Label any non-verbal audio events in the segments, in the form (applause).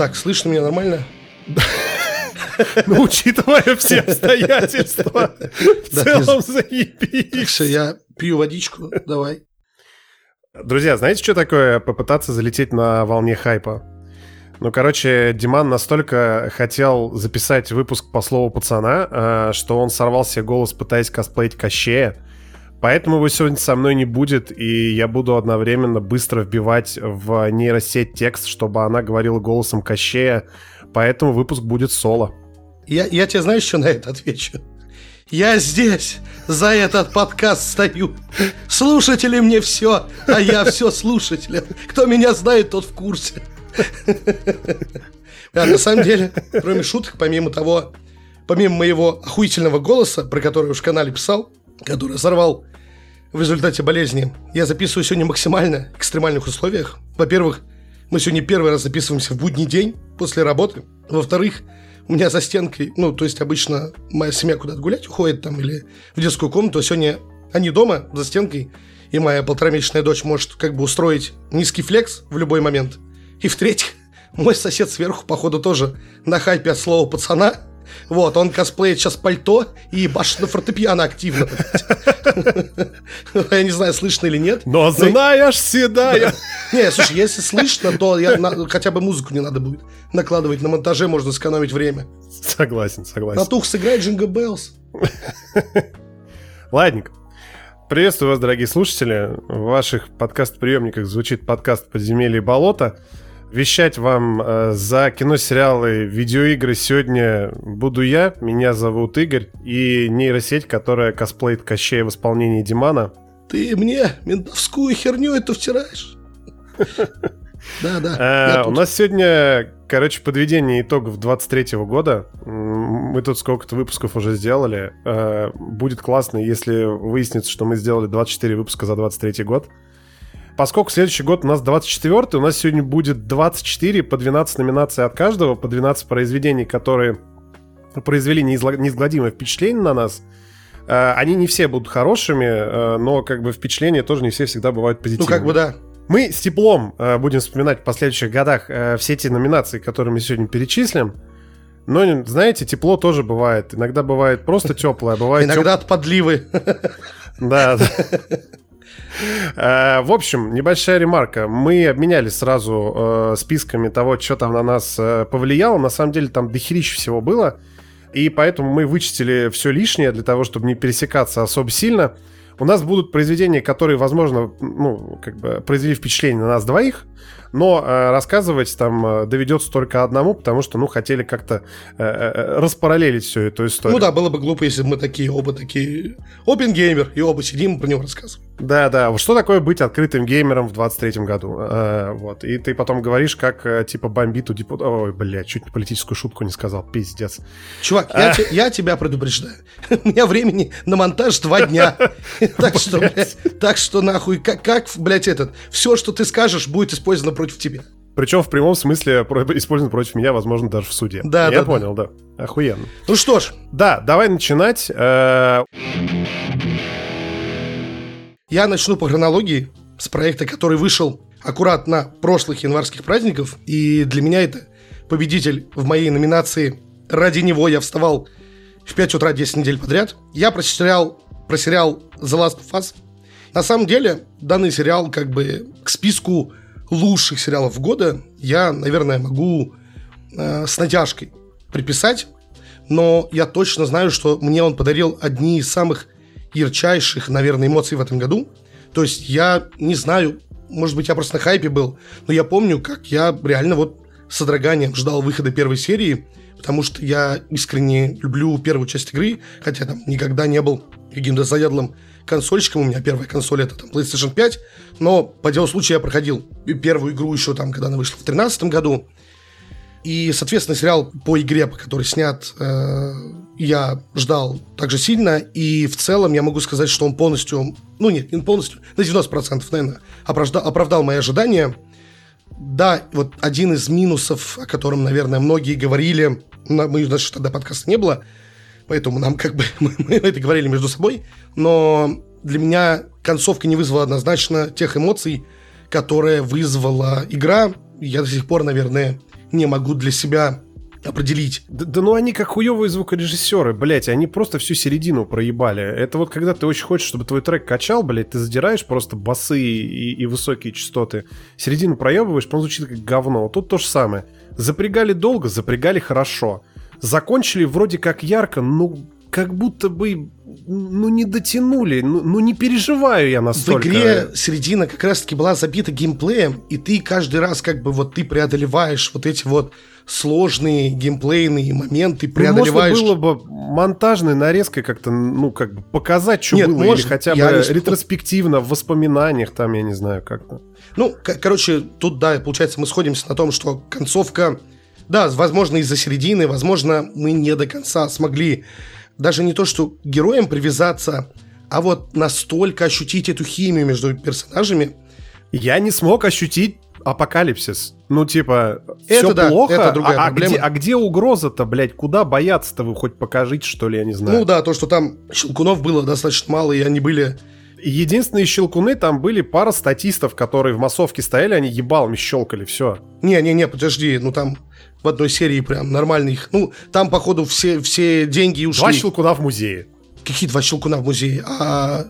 Так, слышно меня нормально? (laughs) Ну, учитывая все обстоятельства, в целом заебись. Так что я пью водичку, давай. Друзья, знаете, что такое попытаться залететь на волне хайпа? Ну, короче, Диман настолько хотел записать выпуск по слову пацана, э, что он сорвал себе голос, пытаясь косплеить Кощея. Поэтому его сегодня со мной не будет, и я буду одновременно быстро вбивать в нейросеть текст, чтобы она говорила голосом Кощея, поэтому выпуск будет соло. Я, я тебе знаешь, что на это отвечу? Я здесь за этот подкаст стою. Слушатели мне все, а я все слушателям. Кто меня знает, тот в курсе. А на самом деле, кроме шуток, помимо того, помимо моего охуительного голоса, про который уж в канале писал, который сорвал в результате болезни, я записываю сегодня максимально экстремальных условиях. Во-первых, мы сегодня первый раз записываемся в будний день после работы. Во-вторых, у меня за стенкой, ну, то есть обычно моя семья куда-то гулять уходит там или в детскую комнату, а сегодня они дома за стенкой, и моя полторамесячная дочь может как бы устроить низкий флекс в любой момент – и в-третьих, мой сосед сверху, походу, тоже на хайпе от слова пацана. Вот, он косплеит сейчас пальто и башит на фортепиано активно. Я не знаю, слышно или нет. Но знаешь, седая. Не, слушай, если слышно, то хотя бы музыку не надо будет накладывать. На монтаже можно сэкономить время. Согласен, согласен. Натах, сыграй Jingle Bells. (laughs) Ладненько. Приветствую вас, дорогие слушатели. В ваших подкаст-приемниках звучит подкаст «Подземелья и болота». Вещать вам э, за кино, сериалы, видеоигры сегодня буду я. Меня зовут Игорь. И нейросеть, которая косплеит Кощея в исполнении Димана. Ты мне ментовскую херню эту втираешь? (laughs) Да, да. Э, у нас сегодня, короче, подведение итогов 23 года. Мы тут сколько-то выпусков уже сделали. Э, будет классно, если выяснится, что мы сделали 24 выпуска за 23 год. Поскольку следующий год у нас 24 у нас сегодня будет 24 по 12 номинаций от каждого, по 12 произведений, которые произвели неизгладимое впечатление на нас. Э, они не все будут хорошими, но как бы впечатления тоже не все всегда бывают позитивными. Ну как бы да. Мы с теплом э, будем вспоминать в последующих годах э, все те номинации, которые мы сегодня перечислим. Но, знаете, тепло тоже бывает. Иногда бывает просто теплое, бывает... Иногда от подливы. Да, да. (laughs) Э, в общем, небольшая ремарка. Мы обменялись сразу э, списками того, что там на нас э, повлияло. На самом деле там дохерища всего было. И поэтому мы вычистили все лишнее для того, чтобы не пересекаться особо сильно. У нас будут произведения, которые, возможно, ну, как бы произвели впечатление на нас двоих, но э, рассказывать там э, доведется только одному, потому что, ну, хотели как-то э, э, распараллелить всю эту историю. Ну да, было бы глупо, если бы мы такие, оба такие open геймер, и оба сидим и про него рассказываем. Да, да. Что такое быть открытым геймером в 23-м году? Э, вот. И ты потом говоришь, как, э, типа, бомбит у депутата... Ой, блядь, чуть не политическую шутку не сказал. Пиздец. Чувак, я, те, я тебя предупреждаю. (laughs) У меня времени на монтаж два дня. (laughs) Так что, блядь, так что нахуй, как, как, блядь, этот, все, что ты скажешь, будет использовано против тебя. Причем в прямом смысле использован против меня, возможно, даже в суде. Да, Я да, понял, да. да. Охуенно. Ну что ж. Да, давай начинать. Э, Я начну по хронологии с проекта, который вышел аккурат на прошлых январских праздников. И для меня это победитель в моей номинации. Ради него я вставал в 5 утра 10 недель подряд. Я про сериал, про сериал The Last of Us. На самом деле, данный сериал как бы к списку лучших сериалов года я, наверное, могу э, с натяжкой приписать. Но я точно знаю, что мне он подарил одни из самых ярчайших, наверное, эмоций в этом году. То есть я не знаю, может быть, я просто на хайпе был, но я помню, как я реально вот с содроганием ждал выхода первой серии, потому что я искренне люблю первую часть игры, хотя там никогда не был каким-то заядлым консольщиком. У меня первая консоль это там PlayStation 5, но по делу случая я проходил первую игру еще там, когда она вышла в 2013 году. И, соответственно, сериал по игре, по которой снят, э, я ждал также сильно. И в целом я могу сказать, что он полностью, ну нет, не полностью, на 90%, наверное, оправдал, оправдал мои ожидания. Да, вот один из минусов, о котором, наверное, многие говорили, мы даже тогда подкаста не было, поэтому нам как бы, (laughs) мы, мы это говорили между собой, но для меня концовка не вызвала однозначно тех эмоций, которые вызвала игра. Я до сих пор, наверное, не могу для себя определить. Да, да ну они как хуевые звукорежиссеры, блять, они просто всю середину проебали. Это вот когда ты очень хочешь, чтобы твой трек качал, блять, ты задираешь просто басы и, и высокие частоты. Середину проебываешь, он звучит как говно. Тут то же самое. Запрягали долго, запрягали хорошо. Закончили вроде как ярко, ну как будто бы ну не дотянули, ну, ну не переживаю я настолько. В игре середина как раз-таки была забита геймплеем, и ты каждый раз как бы вот ты преодолеваешь вот эти вот сложные геймплейные моменты, преодолеваешь... Ну, можно было бы монтажной нарезкой как-то, ну, как бы показать, что Нет, было, может, или хотя бы не... ретроспективно в воспоминаниях там, я не знаю, как-то. Ну, короче, тут, да, получается, мы сходимся на том, что концовка... Да, возможно, из-за середины, возможно, мы не до конца смогли даже не то, что героям привязаться, а вот настолько ощутить эту химию между персонажами. Я не смог ощутить апокалипсис. Ну, типа, это все да, плохо, это другая а, проблема. А где, а где угроза-то, блядь? Куда бояться-то вы хоть покажите, что ли, я не знаю. Ну да, то, что там щелкунов было достаточно мало, и они были... Единственные щелкуны там были пара статистов, которые в массовке стояли, они ебалами щелкали, все. Не-не-не, подожди, ну там в одной серии прям нормальных. Ну, там, походу, все, все деньги ушли. Два щелкуна в музее. Какие два щелкуна в музее? А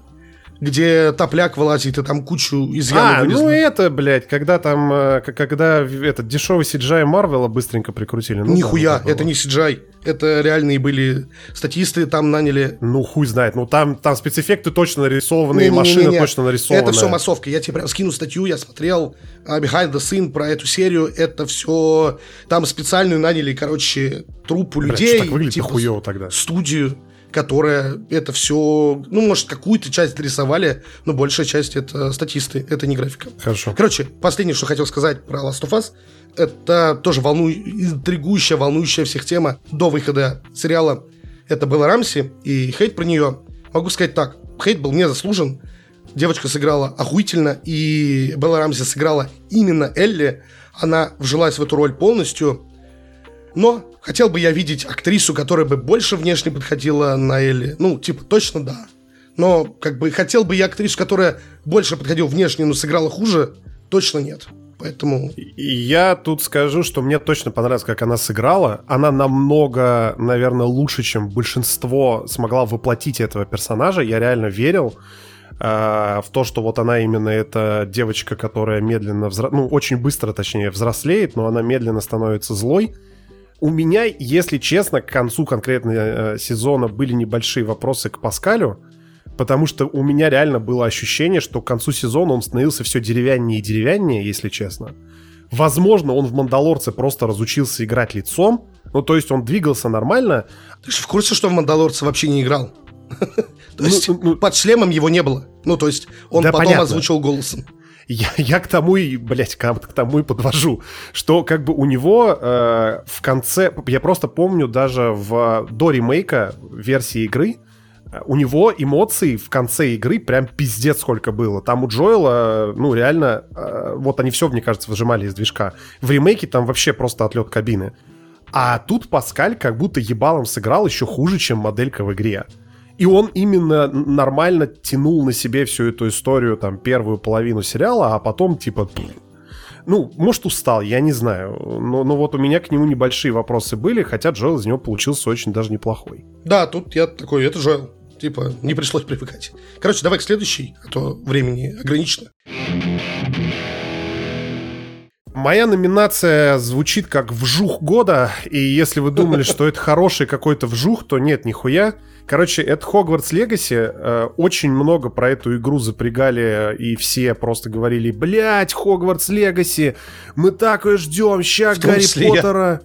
где топляк вылазит, и там кучу изъянов А, вылезло. ну это, блядь, когда там, э, когда этот дешевый CGI Марвела быстренько прикрутили. Ну, Нихуя, да, это не CGI. Это реальные были статисты, там наняли... Ну, хуй знает. Ну, там, там спецэффекты точно нарисованы, не, машина не, не, точно нарисована. Это все массовка. Я тебе прям скину статью, я смотрел uh, Behind the Scene про эту серию. Это все... Там специальную наняли, короче, труппу людей. Блядь, так выглядит типа, хуево тогда. Студию которая это все, ну, может, какую-то часть рисовали, но большая часть это статисты, это не графика. Хорошо. Короче, последнее, что хотел сказать про Last of Us, это тоже волну... интригующая, волнующая всех тема до выхода сериала. Это была Рамси, и хейт про нее. Могу сказать так, хейт был не заслужен. Девочка сыграла охуительно, и Белла Рамси сыграла именно Элли. Она вжилась в эту роль полностью. Но хотел бы я видеть актрису, которая бы больше внешне подходила на Элли. Ну, типа, точно да. Но, как бы, хотел бы я актрису, которая больше подходила внешне, но сыграла хуже, точно нет. Поэтому... Я тут скажу, что мне точно понравилось, как она сыграла. Она намного, наверное, лучше, чем большинство смогла воплотить этого персонажа. Я реально верил э, в то, что вот она именно эта девочка, которая медленно, взро... ну, очень быстро, точнее, взрослеет, но она медленно становится злой. У меня, если честно, к концу конкретно э, сезона были небольшие вопросы к Паскалю, потому что у меня реально было ощущение, что к концу сезона он становился все деревяннее и деревяннее, если честно. Возможно, он в «Мандалорце» просто разучился играть лицом, ну, то есть он двигался нормально. Ты же в курсе, что в «Мандалорце» вообще не играл? (laughs) То есть ну, ну, под шлемом его не было. Ну, то есть он потом озвучил голосом я, я к тому и, блядь, к, тому и подвожу, что как бы у него э, в конце, я просто помню даже в до ремейка версии игры, у него эмоций в конце игры прям пиздец сколько было. Там у Джоэла, ну, реально, э, вот они все, мне кажется, выжимали из движка. В ремейке там вообще просто отлет кабины. А тут Паскаль как будто ебалом сыграл еще хуже, чем моделька в игре. И он именно нормально тянул на себе всю эту историю, там, первую половину сериала, а потом, типа, ну, может, устал, я не знаю. Но, но вот у меня к нему небольшие вопросы были, хотя Джоэл из него получился очень даже неплохой. Да, тут я такой, это Джоэл. Типа, не пришлось привыкать. Короче, давай к следующей, а то времени ограничено. Моя номинация звучит как «Вжух года», и если вы думали, что это хороший какой-то вжух, то нет, нихуя. Короче, это Хогвартс Легаси. Э, очень много про эту игру запрягали, и все просто говорили, блядь, Хогвартс Легаси, мы так и ждем, ща Гарри числе Поттера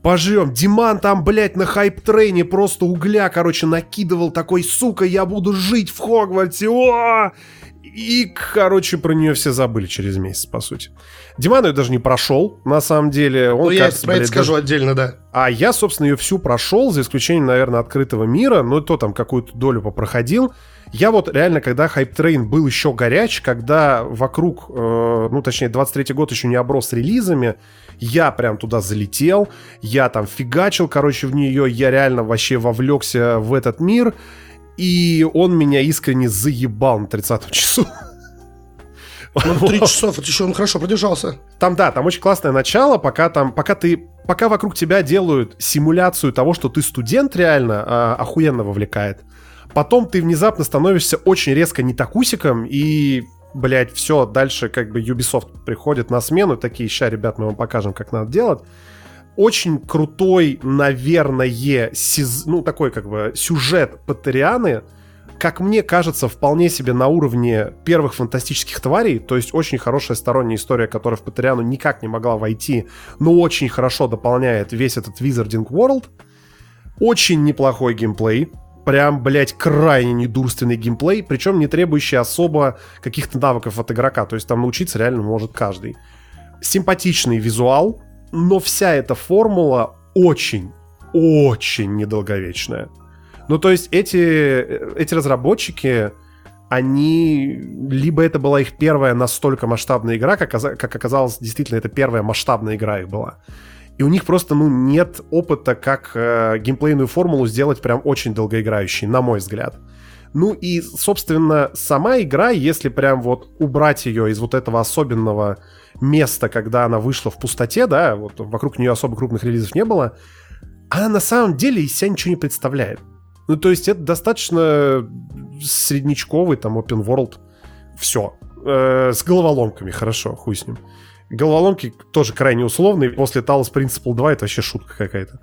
пожрем. Диман там, блядь, на хайп-трейне просто угля, короче, накидывал такой, сука, я буду жить в Хогвартсе, о! И, короче, про нее все забыли через месяц, по сути. Диман ее даже не прошел, на самом деле. Он, ну, кажется, я про это скажу даже... отдельно, да. А я, собственно, ее всю прошел, за исключением, наверное, открытого мира, но то там какую-то долю попроходил. Я вот реально, когда Train был еще горяч, когда вокруг, э, ну, точнее, 23-й год еще не оброс релизами, я прям туда залетел, я там фигачил, короче, в нее, я реально вообще вовлекся в этот мир, и он меня искренне заебал на 30-м часу. Ну, (laughs) три часов, это еще он хорошо продержался. Там, да, там очень классное начало, пока там, пока ты, пока вокруг тебя делают симуляцию того, что ты студент реально, а, охуенно вовлекает. Потом ты внезапно становишься очень резко не такусиком, и, блядь, все, дальше как бы Ubisoft приходит на смену, такие, ща, ребят, мы вам покажем, как надо делать. Очень крутой, наверное, сиз... ну, такой как бы сюжет Патерианы, как мне кажется, вполне себе на уровне первых фантастических тварей, то есть очень хорошая сторонняя история, которая в Патериану никак не могла войти, но очень хорошо дополняет весь этот Wizarding World. Очень неплохой геймплей, прям, блядь, крайне недурственный геймплей, причем не требующий особо каких-то навыков от игрока, то есть там научиться реально может каждый. Симпатичный визуал, но вся эта формула очень, очень недолговечная. Ну, то есть эти, эти разработчики, они... Либо это была их первая настолько масштабная игра, как, как оказалось, действительно, это первая масштабная игра их была. И у них просто, ну, нет опыта, как э, геймплейную формулу сделать прям очень долгоиграющей, на мой взгляд. Ну и, собственно, сама игра, если прям вот убрать ее из вот этого особенного места, когда она вышла в пустоте, да, вот вокруг нее особо крупных релизов не было, она на самом деле из себя ничего не представляет. Ну, то есть это достаточно среднечковый там open world. Все. Э, с головоломками, хорошо, хуй с ним. Головоломки тоже крайне условные. После Talos Principle 2 это вообще шутка какая-то.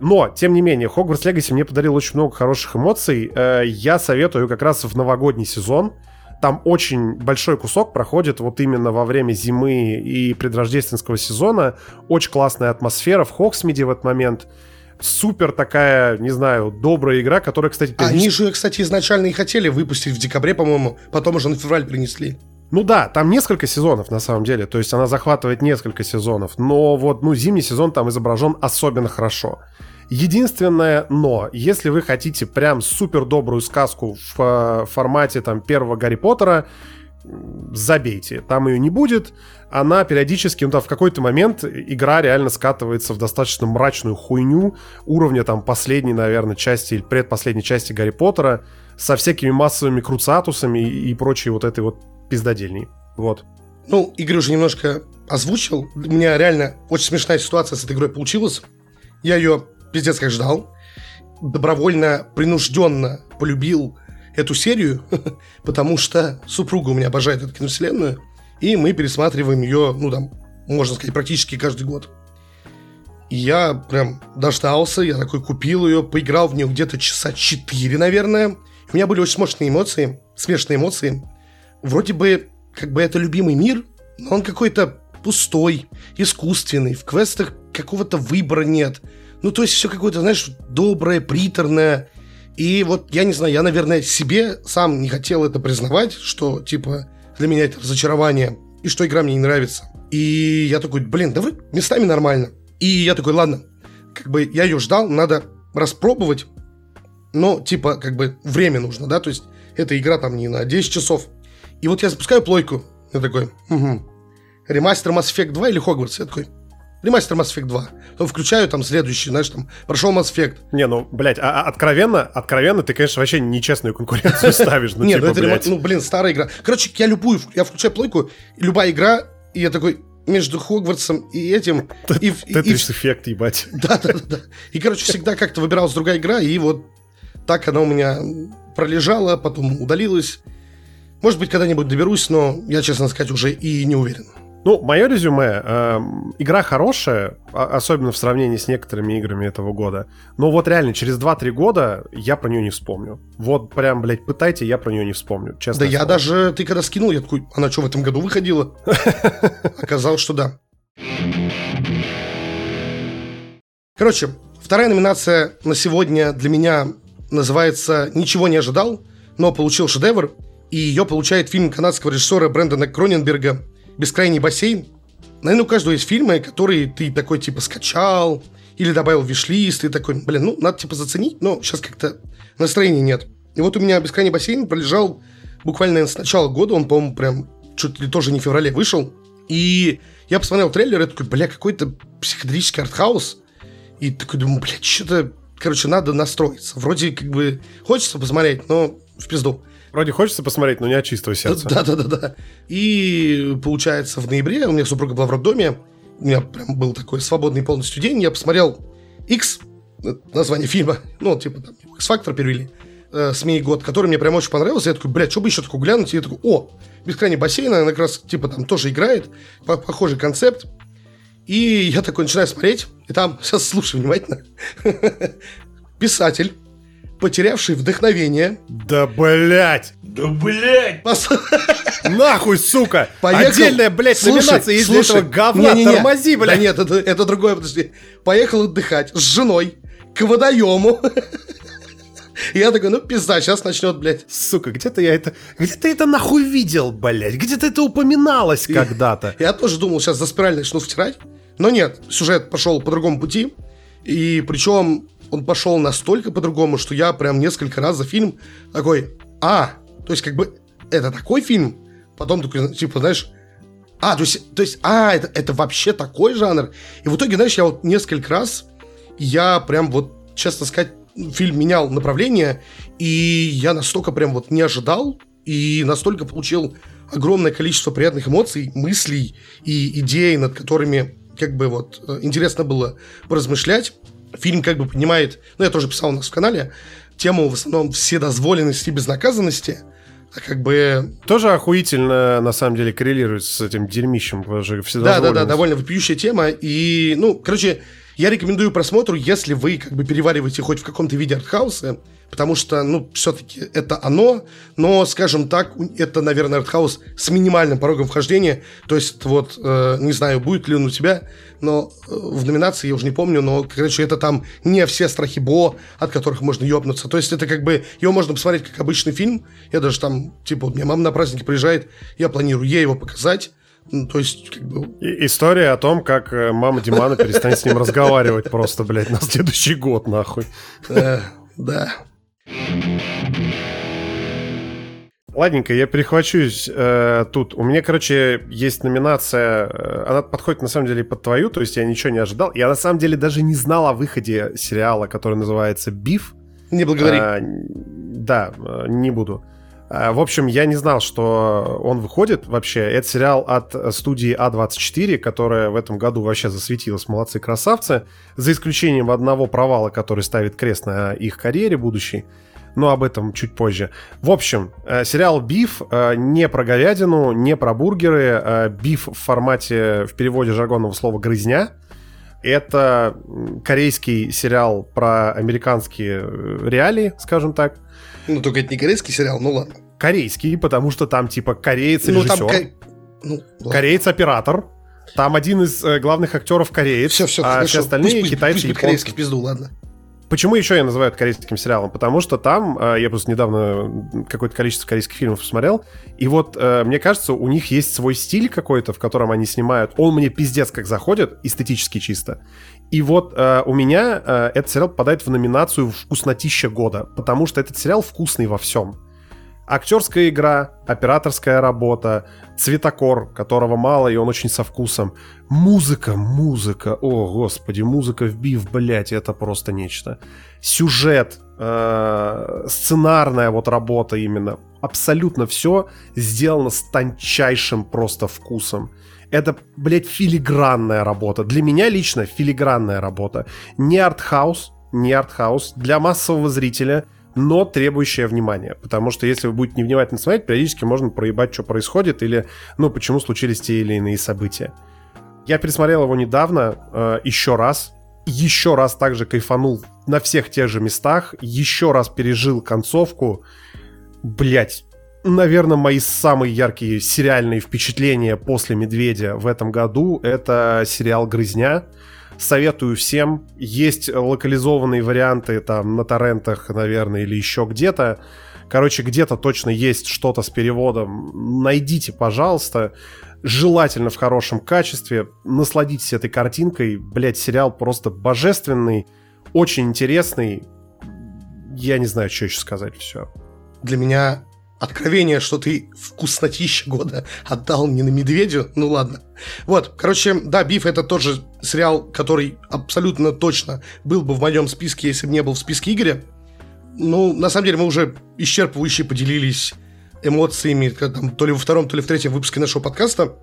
Но, тем не менее, Hogwarts Legacy мне подарил очень много хороших эмоций. Э, я советую как раз в новогодний сезон. Там очень большой кусок проходит вот именно во время зимы и предрождественского сезона. Очень классная атмосфера в Хоксмиде в этот момент супер такая, не знаю, добрая игра, которая, кстати... Они же, кстати, изначально и хотели выпустить в декабре, по-моему, потом уже на февраль принесли. Ну да, там несколько сезонов на самом деле, то есть она захватывает несколько сезонов, но вот, ну, зимний сезон там изображен особенно хорошо. Единственное но, если вы хотите прям супер добрую сказку в э, формате там первого Гарри Поттера, забейте, там ее не будет. Она периодически, ну там в какой-то момент игра реально скатывается в достаточно мрачную хуйню уровня там последней, наверное, части или предпоследней части Гарри Поттера со всякими массовыми круцатусами и, и прочей вот этой вот пиздодельней. Вот. Ну, Игорь уже немножко озвучил. У меня реально очень смешная ситуация с этой игрой получилась. Я ее пиздец как ждал. Добровольно, принужденно полюбил эту серию, (laughs) потому что супруга у меня обожает эту киновселенную, и мы пересматриваем ее, ну там, можно сказать, практически каждый год. И я прям дождался, я такой купил ее, поиграл в нее где-то часа 4, наверное. У меня были очень смешные эмоции, смешные эмоции. Вроде бы, как бы это любимый мир, но он какой-то пустой, искусственный, в квестах какого-то выбора нет. Ну, то есть все какое-то, знаешь, доброе, приторное, и вот, я не знаю, я, наверное, себе сам не хотел это признавать, что, типа, для меня это разочарование, и что игра мне не нравится. И я такой, блин, да вы местами нормально. И я такой, ладно, как бы я ее ждал, надо распробовать, но, типа, как бы время нужно, да, то есть эта игра там не на 10 часов. И вот я запускаю плойку, я такой, угу, ремастер Mass Effect 2 или Хогвартс? Я такой, ремастер Mass Effect 2. Потом включаю там следующий, знаешь, там, прошел Mass Effect. Не, ну, блядь, а, а откровенно, откровенно ты, конечно, вообще нечестную конкуренцию ставишь. Ну, Нет, ну, типа, это ремастер, ну, блин, старая игра. Короче, я любую, я включаю плойку, любая игра, и я такой, между Хогвартсом и этим... Тетрис эффект, ебать. (laughs) Да, да, да. И, короче, всегда как-то выбиралась другая игра, и вот так она у меня пролежала, потом удалилась. Может быть, когда-нибудь доберусь, но я, честно сказать, уже и не уверен. Ну, мое резюме. Э, игра хорошая, а, особенно в сравнении с некоторыми играми этого года. Но вот реально, через 2-3 года я про нее не вспомню. Вот прям, блядь, пытайте, я про нее не вспомню. Честно. Да я даже, ты когда скинул, я такой, она что, в этом году выходила? (laughs) Оказалось, что да. Короче, вторая номинация на сегодня для меня называется «Ничего не ожидал, но получил шедевр». И ее получает фильм канадского режиссера Брэндона Кроненберга «Бескрайний бассейн». Наверное, у каждого есть фильмы, которые ты такой, типа, скачал или добавил в виш-лист, и такой, блин, ну, надо, типа, заценить, но сейчас как-то настроения нет. И вот у меня «Бескрайний бассейн» пролежал буквально с начала года, он, по-моему, прям чуть ли тоже не в феврале вышел. И я посмотрел трейлер, и такой, бля, какой-то психоделический артхаус. И такой думаю, бля, что-то, короче, надо настроиться. Вроде как бы хочется посмотреть, но в пизду. Вроде хочется посмотреть, но не от чистого сердца. Да-да-да. И получается, в ноябре у меня супруга была в роддоме, у меня прям был такой свободный полностью день, я посмотрел X, название фильма, ну, типа там X-Factor перевели, э, год, который мне прям очень понравился. Я такой, блядь, что бы еще такое глянуть? И я такой, о, бескрайний бассейн, она как раз, типа, там тоже играет, похожий концепт. И я такой начинаю смотреть, и там, (laughs) сейчас слушай внимательно, (laughs) писатель, потерявший вдохновение. Да, блядь! Да, блядь! Пос... (laughs) Нахуй, сука! Поехал... Отдельная, блядь, слушай, номинация из слушай, этого говна, не, не, не. тормози, блядь! Да нет, это, это другое, подожди. Поехал отдыхать с женой к водоему. (laughs) Я такой, ну пизда, сейчас начнет, блядь. Сука, где-то я это... Где ты это нахуй видел, блядь? Где-то это упоминалось когда-то. (laughs) Я тоже думал, сейчас за спираль начну втирать. Но нет, сюжет пошел по другому пути. И причем он пошел настолько по-другому, что я прям несколько раз за фильм такой, а, то есть как бы это такой фильм, потом такой, типа, знаешь, а, то есть, то есть а, это, это вообще такой жанр. И в итоге, знаешь, я вот несколько раз, я прям вот, честно сказать, фильм менял направление, и я настолько прям вот не ожидал, и настолько получил огромное количество приятных эмоций, мыслей и идей, над которыми как бы вот э, интересно было поразмышлять. Фильм как бы поднимает, ну, я тоже писал у нас в канале, тему в основном вседозволенности и безнаказанности, а как бы... Тоже охуительно, на самом деле, коррелирует с этим дерьмищем. Да, да, да, довольно вопиющая тема. И, ну, короче, я рекомендую просмотру, если вы как бы перевариваете хоть в каком-то виде артхауса, потому что, ну, все-таки это оно, но, скажем так, это, наверное, артхаус с минимальным порогом вхождения, то есть вот, э, не знаю, будет ли он у тебя, но э, в номинации, я уже не помню, но, короче, это там не все страхи Бо, от которых можно ёбнуться, то есть это как бы, его можно посмотреть как обычный фильм, я даже там, типа, вот, у меня мама на праздники приезжает, я планирую ей его показать, ну, то есть, как бы... История о том, как э, мама Димана перестанет с ним разговаривать просто, блядь, на следующий год, нахуй. Да, Ладненько, я перехвачусь э, тут. У меня, короче, есть номинация. Э, она подходит на самом деле под твою, то есть я ничего не ожидал. Я на самом деле даже не знал о выходе сериала, который называется Биф. Не благодари. А, да, э, не буду. А, в общем, я не знал, что он выходит вообще. Это сериал от студии А24, которая в этом году вообще засветилась. Молодцы, красавцы. За исключением одного провала, который ставит крест на их карьере будущей. Но об этом чуть позже. В общем, э, сериал «Биф» э, не про говядину, не про бургеры. Э, «Биф» в формате, в переводе жаргонного слова «грызня». Это корейский сериал про американские реалии, скажем так. Ну, только это не корейский сериал, ну ладно. Корейский, потому что там типа кореец-режиссер, ну, там... ну, кореец-оператор, там один из э, главных актеров кореец, все, все, а хорошо. все остальные пусть, китайцы пусть, пусть корейский пизду, ладно. Почему еще я называю это корейским сериалом? Потому что там, э, я просто недавно какое-то количество корейских фильмов посмотрел, и вот, э, мне кажется, у них есть свой стиль какой-то, в котором они снимают. Он мне пиздец как заходит, эстетически чисто. И вот э, у меня э, этот сериал попадает в номинацию «Вкуснотища года», потому что этот сериал вкусный во всем. Актерская игра, операторская работа, цветокор, которого мало, и он очень со вкусом. Музыка, музыка, о, господи, музыка в бив, блять, это просто нечто. Сюжет, э, сценарная вот работа именно. Абсолютно все сделано с тончайшим просто вкусом. Это, блядь, филигранная работа. Для меня лично филигранная работа. Не артхаус, не артхаус. Для массового зрителя, но требующая внимания. Потому что если вы будете невнимательно смотреть, периодически можно проебать, что происходит, или, ну, почему случились те или иные события. Я пересмотрел его недавно, э, еще раз. Еще раз также кайфанул на всех тех же местах. Еще раз пережил концовку. Блять, наверное, мои самые яркие сериальные впечатления после «Медведя» в этом году — это сериал «Грызня». Советую всем. Есть локализованные варианты там на торрентах, наверное, или еще где-то. Короче, где-то точно есть что-то с переводом. Найдите, пожалуйста. Желательно в хорошем качестве. Насладитесь этой картинкой. Блять, сериал просто божественный. Очень интересный. Я не знаю, что еще сказать. Все. Для меня откровение, что ты вкуснотища года отдал не на медведю. Ну ладно. Вот, короче, да, Биф это тоже сериал, который абсолютно точно был бы в моем списке, если бы не был в списке Игоря. Ну, на самом деле, мы уже исчерпывающе поделились эмоциями, там, то ли во втором, то ли в третьем выпуске нашего подкаста.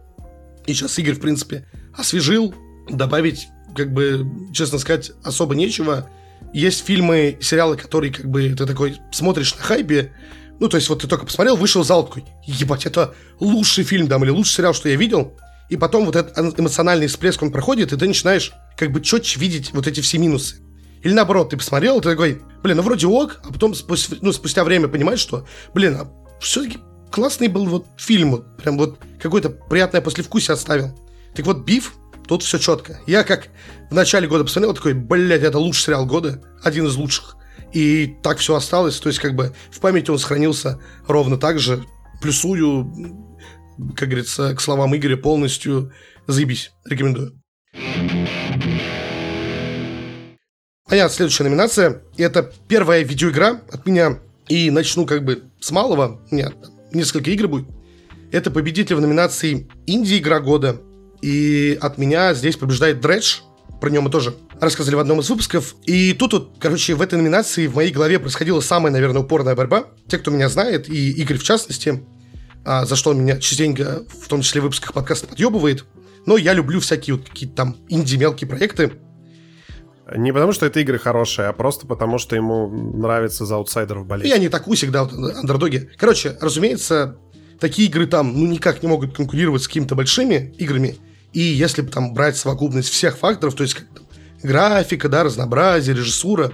И сейчас Игорь, в принципе, освежил. Добавить, как бы, честно сказать, особо нечего. Есть фильмы, сериалы, которые, как бы, ты такой смотришь на хайпе, ну, то есть, вот ты только посмотрел, вышел зал такой, ебать, это лучший фильм, да, или лучший сериал, что я видел. И потом вот этот эмоциональный всплеск, он проходит, и ты начинаешь как бы четче видеть вот эти все минусы. Или наоборот, ты посмотрел, ты такой, блин, ну вроде ок, а потом спустя, ну, спустя время понимаешь, что, блин, а все-таки классный был вот фильм, вот, прям вот какое-то приятное послевкусие оставил. Так вот, Биф, тут все четко. Я как в начале года посмотрел, такой, блядь, это лучший сериал года, один из лучших. И так все осталось, то есть как бы в памяти он сохранился ровно так же. Плюсую, как говорится, к словам Игоря полностью заебись. Рекомендую. Понятно, следующая номинация. Это первая видеоигра от меня. И начну как бы с малого. Меня несколько игр будет. Это победитель в номинации «Инди-игра года». И от меня здесь побеждает Дредж. Про него мы тоже рассказали в одном из выпусков. И тут вот, короче, в этой номинации в моей голове происходила самая, наверное, упорная борьба. Те, кто меня знает, и Игорь в частности, а, за что он меня частенько, в том числе в выпусках подкаста, подъебывает. Но я люблю всякие вот какие-то там инди-мелкие проекты. Не потому, что это игры хорошие, а просто потому, что ему нравится за аутсайдеров болеть. Я не такой всегда, вот, андердоги. Короче, разумеется, такие игры там, ну, никак не могут конкурировать с какими-то большими играми. И если бы там брать совокупность всех факторов, то есть графика, да, разнообразие, режиссура,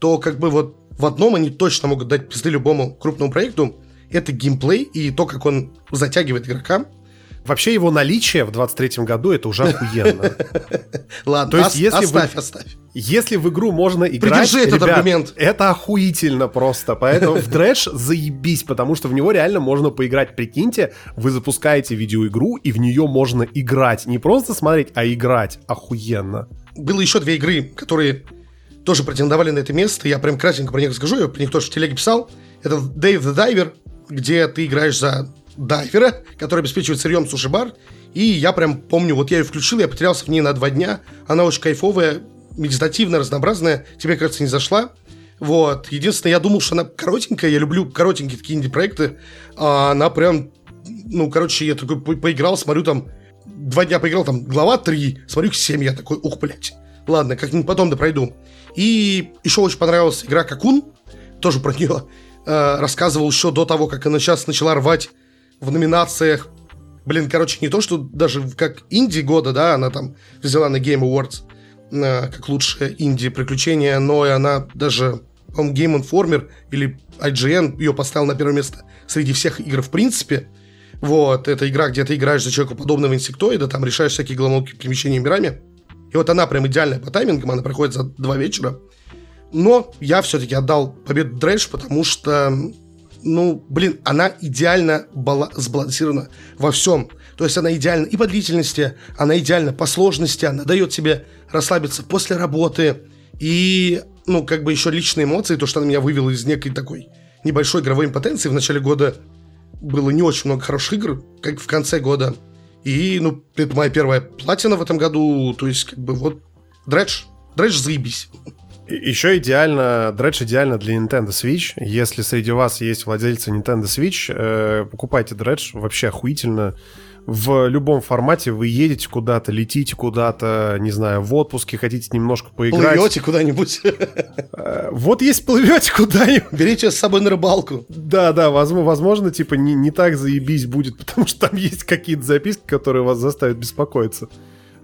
то как бы вот в одном они точно могут дать пизды любому крупному проекту. Это геймплей и то, как он затягивает игрока. Вообще его наличие в 23-м году это уже охуенно. (laughs) Ладно, То есть, если оставь, вы, оставь. Если в игру можно играть, Придержи этот ребят, аргумент. это охуительно просто. Поэтому в Дрэш заебись, потому что в него реально можно поиграть. Прикиньте, вы запускаете видеоигру, и в нее можно играть. Не просто смотреть, а играть. Охуенно. Было еще две игры, которые тоже претендовали на это место. Я прям кратенько про них расскажу. Я про них тоже в телеге писал. Это Dave the Diver, где ты играешь за дайвера, который обеспечивает сырьем суши-бар. И я прям помню, вот я ее включил, я потерялся в ней на два дня. Она очень кайфовая, медитативная, разнообразная. Тебе, кажется, не зашла. Вот. Единственное, я думал, что она коротенькая. Я люблю коротенькие такие инди-проекты. А она прям... Ну, короче, я такой по поиграл, смотрю там... Два дня поиграл, там, глава 3. Смотрю, 7. Я такой, ух, блядь. Ладно, как-нибудь потом да пройду. И еще очень понравилась игра Какун. Тоже про нее э, рассказывал еще до того, как она сейчас начала рвать в номинациях. Блин, короче, не то, что даже как инди года, да, она там взяла на Game Awards э, как лучшее инди приключение, но и она даже, по-моему, Game Informer или IGN ее поставил на первое место среди всех игр в принципе. Вот, это игра, где ты играешь за человека подобного инсектоида, там решаешь всякие головоломки перемещения мирами. И вот она прям идеальная по таймингам, она проходит за два вечера. Но я все-таки отдал победу Дрэш, потому что ну, блин, она идеально бала- сбалансирована во всем. То есть она идеальна и по длительности, она идеальна по сложности, она дает тебе расслабиться после работы. И, ну, как бы еще личные эмоции, то, что она меня вывела из некой такой небольшой игровой импотенции. В начале года было не очень много хороших игр, как в конце года. И, ну, это моя первая платина в этом году. То есть, как бы, вот, Дредж, Дредж заебись. Еще идеально, Dredge идеально для Nintendo Switch. Если среди вас есть владельцы Nintendo Switch, э, покупайте Dredge, вообще охуительно. В любом формате вы едете куда-то, летите куда-то, не знаю, в отпуске, хотите немножко поиграть. Плывете куда-нибудь. Э, вот есть плывете куда-нибудь. Берите с собой на рыбалку. Да, да, возможно, типа не, не так заебись будет, (laughs) потому что там есть какие-то записки, которые вас заставят беспокоиться.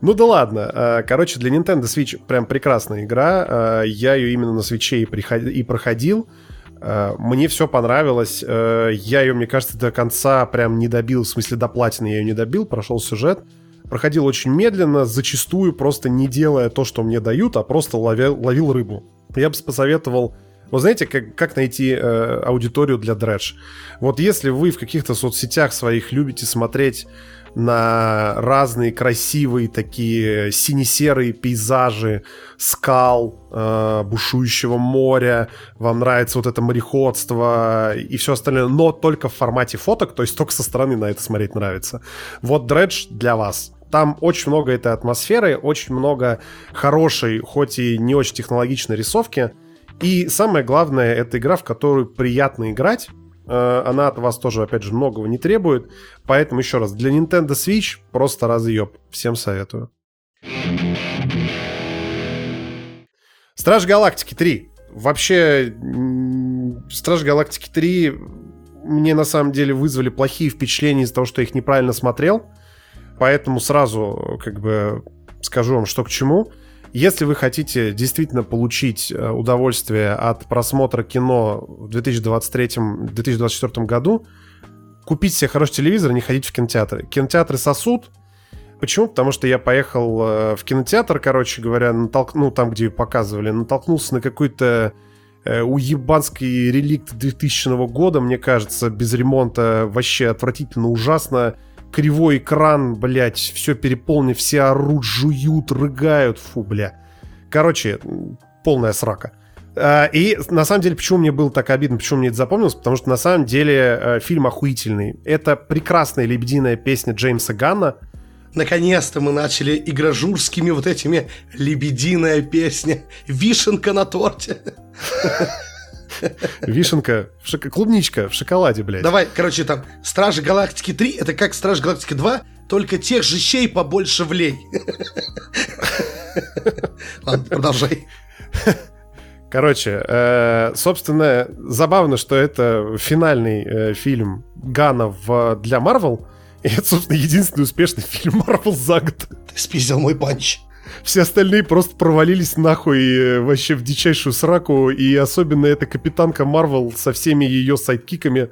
Ну да ладно. Э, короче, для Nintendo Switch прям прекрасная игра. Э, я ее именно на Switch и, приход... и проходил. Э, мне все понравилось. Я ее, мне кажется, до конца прям не добил. В смысле, до платины я ее не добил. Прошел сюжет. Проходил очень медленно, зачастую просто не делая то, что мне дают, а просто ловил, ловил рыбу. Я бы посоветовал вы знаете, как, как найти э, аудиторию для Dredge? Вот если вы в каких-то соцсетях своих любите смотреть на разные красивые такие сине-серые пейзажи скал, э, бушующего моря, вам нравится вот это мореходство и все остальное, но только в формате фоток, то есть только со стороны на это смотреть нравится. Вот Dredge для вас. Там очень много этой атмосферы, очень много хорошей, хоть и не очень технологичной рисовки. И самое главное, это игра, в которую приятно играть, она от вас тоже, опять же, многого не требует. Поэтому, еще раз, для Nintendo Switch просто разъеб. Всем советую. Страж Галактики 3. Вообще, Страж Галактики 3 мне на самом деле вызвали плохие впечатления из-за того, что я их неправильно смотрел. Поэтому сразу как бы скажу вам, что к чему. Если вы хотите действительно получить э, удовольствие от просмотра кино в 2023-2024 году, купить себе хороший телевизор, не ходить в кинотеатры. Кинотеатры сосуд. Почему? Потому что я поехал э, в кинотеатр, короче говоря, натолк... ну, там, где показывали, натолкнулся на какой-то э, уебанский реликт 2000 года, мне кажется, без ремонта, вообще отвратительно, ужасно кривой экран, блядь, все переполнено, все орут, жуют, рыгают, фу, бля. Короче, полная срака. А, и на самом деле, почему мне было так обидно, почему мне это запомнилось, потому что на самом деле э, фильм охуительный. Это прекрасная лебединая песня Джеймса Ганна. Наконец-то мы начали игражурскими вот этими лебединая песня, вишенка на торте. Вишенка, в шок... клубничка в шоколаде, блядь. Давай, короче, там, Стражи Галактики 3, это как Стражи Галактики 2, только тех же щей побольше влей. Ладно, продолжай. Короче, э, собственно, забавно, что это финальный э, фильм Гана в, для Марвел. И это, собственно, единственный успешный (laughs) фильм Марвел за год. Ты спиздил мой панч. Все остальные просто провалились нахуй э, вообще в дичайшую сраку. И особенно эта капитанка Марвел со всеми ее сайдкиками.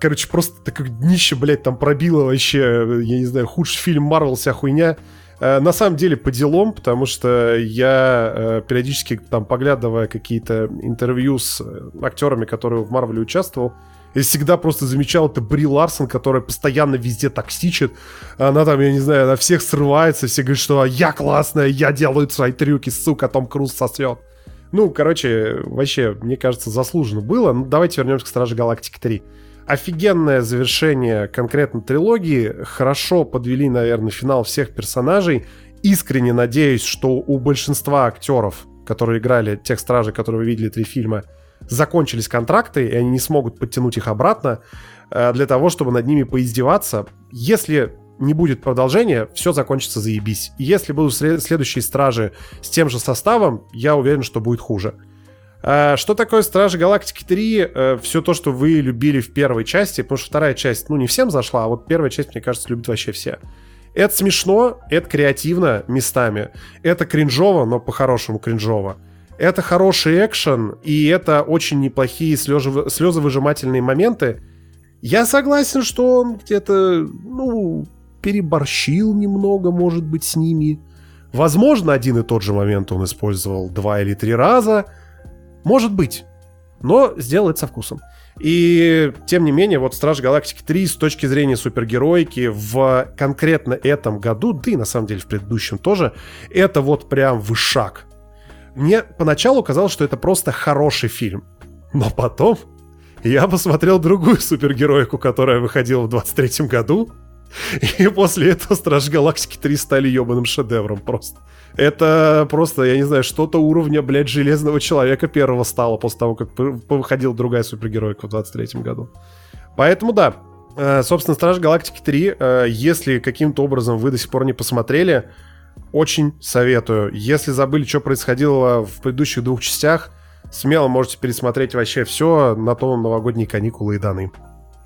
Короче, просто такое днище, блядь, там пробило вообще, я не знаю, худший фильм Марвел, вся хуйня. Э, на самом деле по делам, потому что я э, периодически там поглядывая какие-то интервью с актерами, которые в Марвеле участвовал, я всегда просто замечал, это Бри Ларсон, которая постоянно везде токсичит. Она там, я не знаю, она всех срывается, все говорят, что я классная, я делаю свои трюки, сука, Том Круз сосет. Ну, короче, вообще, мне кажется, заслуженно было. Ну, давайте вернемся к Страже Галактики 3. Офигенное завершение конкретно трилогии. Хорошо подвели, наверное, финал всех персонажей. Искренне надеюсь, что у большинства актеров, которые играли тех стражей, которые вы видели три фильма, закончились контракты, и они не смогут подтянуть их обратно э, для того, чтобы над ними поиздеваться. Если не будет продолжения, все закончится заебись. И если будут следующие стражи с тем же составом, я уверен, что будет хуже. Э, что такое Стражи Галактики 3? Э, все то, что вы любили в первой части, потому что вторая часть, ну, не всем зашла, а вот первая часть, мне кажется, любят вообще все. Это смешно, это креативно местами, это кринжово, но по-хорошему кринжово. Это хороший экшен, и это очень неплохие слезы, слезовыжимательные моменты. Я согласен, что он где-то, ну, переборщил немного, может быть, с ними. Возможно, один и тот же момент он использовал два или три раза. Может быть. Но сделал это со вкусом. И, тем не менее, вот Страж Галактики 3 с точки зрения супергеройки в конкретно этом году, да и на самом деле в предыдущем тоже, это вот прям вышаг. Мне поначалу казалось, что это просто хороший фильм. Но потом я посмотрел другую супергероику, которая выходила в 23 году. И после этого Страж Галактики 3 стали ебаным шедевром просто. Это просто, я не знаю, что-то уровня, блядь, Железного Человека первого стало после того, как выходила другая супергеройка в 23 году. Поэтому да, э, собственно, Страж Галактики 3, э, если каким-то образом вы до сих пор не посмотрели, очень советую. Если забыли, что происходило в предыдущих двух частях, смело можете пересмотреть вообще все, на то новогодние каникулы и даны.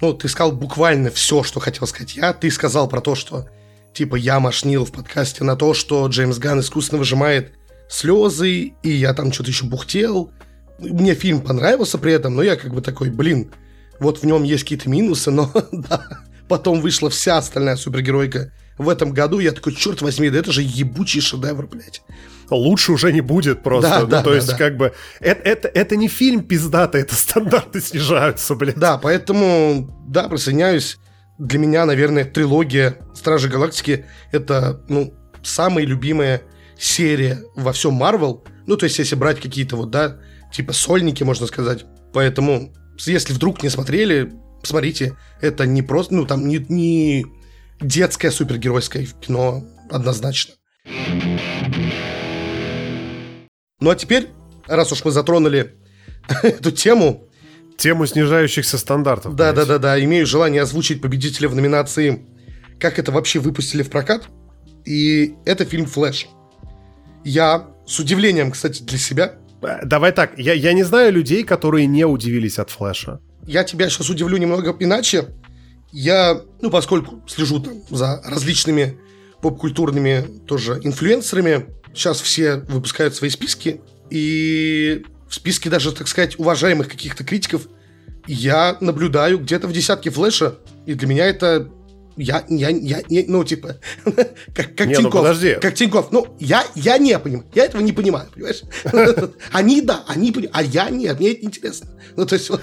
Ну, ты сказал буквально все, что хотел сказать я. Ты сказал про то, что типа я машнил в подкасте на то, что Джеймс Ган искусственно выжимает слезы, и я там что-то еще бухтел. Мне фильм понравился при этом, но я как бы такой, блин, вот в нем есть какие-то минусы, но (laughs) да, потом вышла вся остальная супергеройка в этом году, я такой, черт возьми, да это же ебучий шедевр, блядь. Лучше уже не будет просто. Да, ну, да, то да, есть, да. как бы, это, это, это не фильм пиздата, это стандарты снижаются, блядь. Да, поэтому, да, присоединяюсь. Для меня, наверное, трилогия Стражи Галактики это, ну, самая любимая серия во всем Марвел. Ну, то есть, если брать какие-то вот, да, типа сольники, можно сказать. Поэтому, если вдруг не смотрели, посмотрите. Это не просто, ну, там не, не детское супергеройское кино однозначно. Ну а теперь, раз уж мы затронули (laughs) эту тему, тему снижающихся стандартов. Да, да, да, да. Имею желание озвучить победителя в номинации «Как это вообще выпустили в прокат?» И это фильм «Флэш». Я с удивлением, кстати, для себя... Э, давай так, я, я не знаю людей, которые не удивились от «Флэша». Я тебя сейчас удивлю немного иначе. Я, ну, поскольку слежу там за различными поп-культурными тоже инфлюенсерами, сейчас все выпускают свои списки, и в списке даже, так сказать, уважаемых каких-то критиков я наблюдаю где-то в десятке флеша, и для меня это я, я, я, не, ну, типа, (laughs) как, как не, Тиньков. Ну, подожди. Как Тиньков. Ну, я, я не понимаю. Я этого не понимаю, понимаешь? (laughs) Они, да, они понимают, а я нет, мне это интересно. Ну, то есть, вот,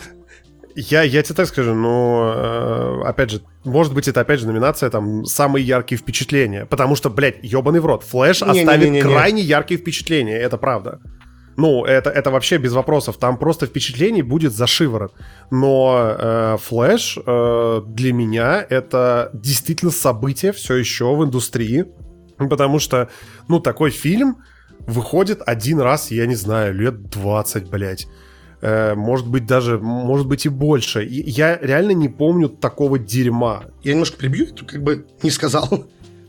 я, я тебе так скажу, ну, э, опять же, может быть, это опять же номинация там самые яркие впечатления. Потому что, блядь, ебаный в рот. Флэш не, оставит не, не, не, крайне яркие впечатления, это правда. Ну, это, это вообще без вопросов. Там просто впечатлений будет за шиворот. Но э, Флэш э, для меня это действительно событие все еще в индустрии. Потому что, ну, такой фильм выходит один раз, я не знаю, лет 20, блядь. Э, может быть даже, может быть и больше. И я реально не помню такого дерьма. Я немножко прибью, как бы не сказал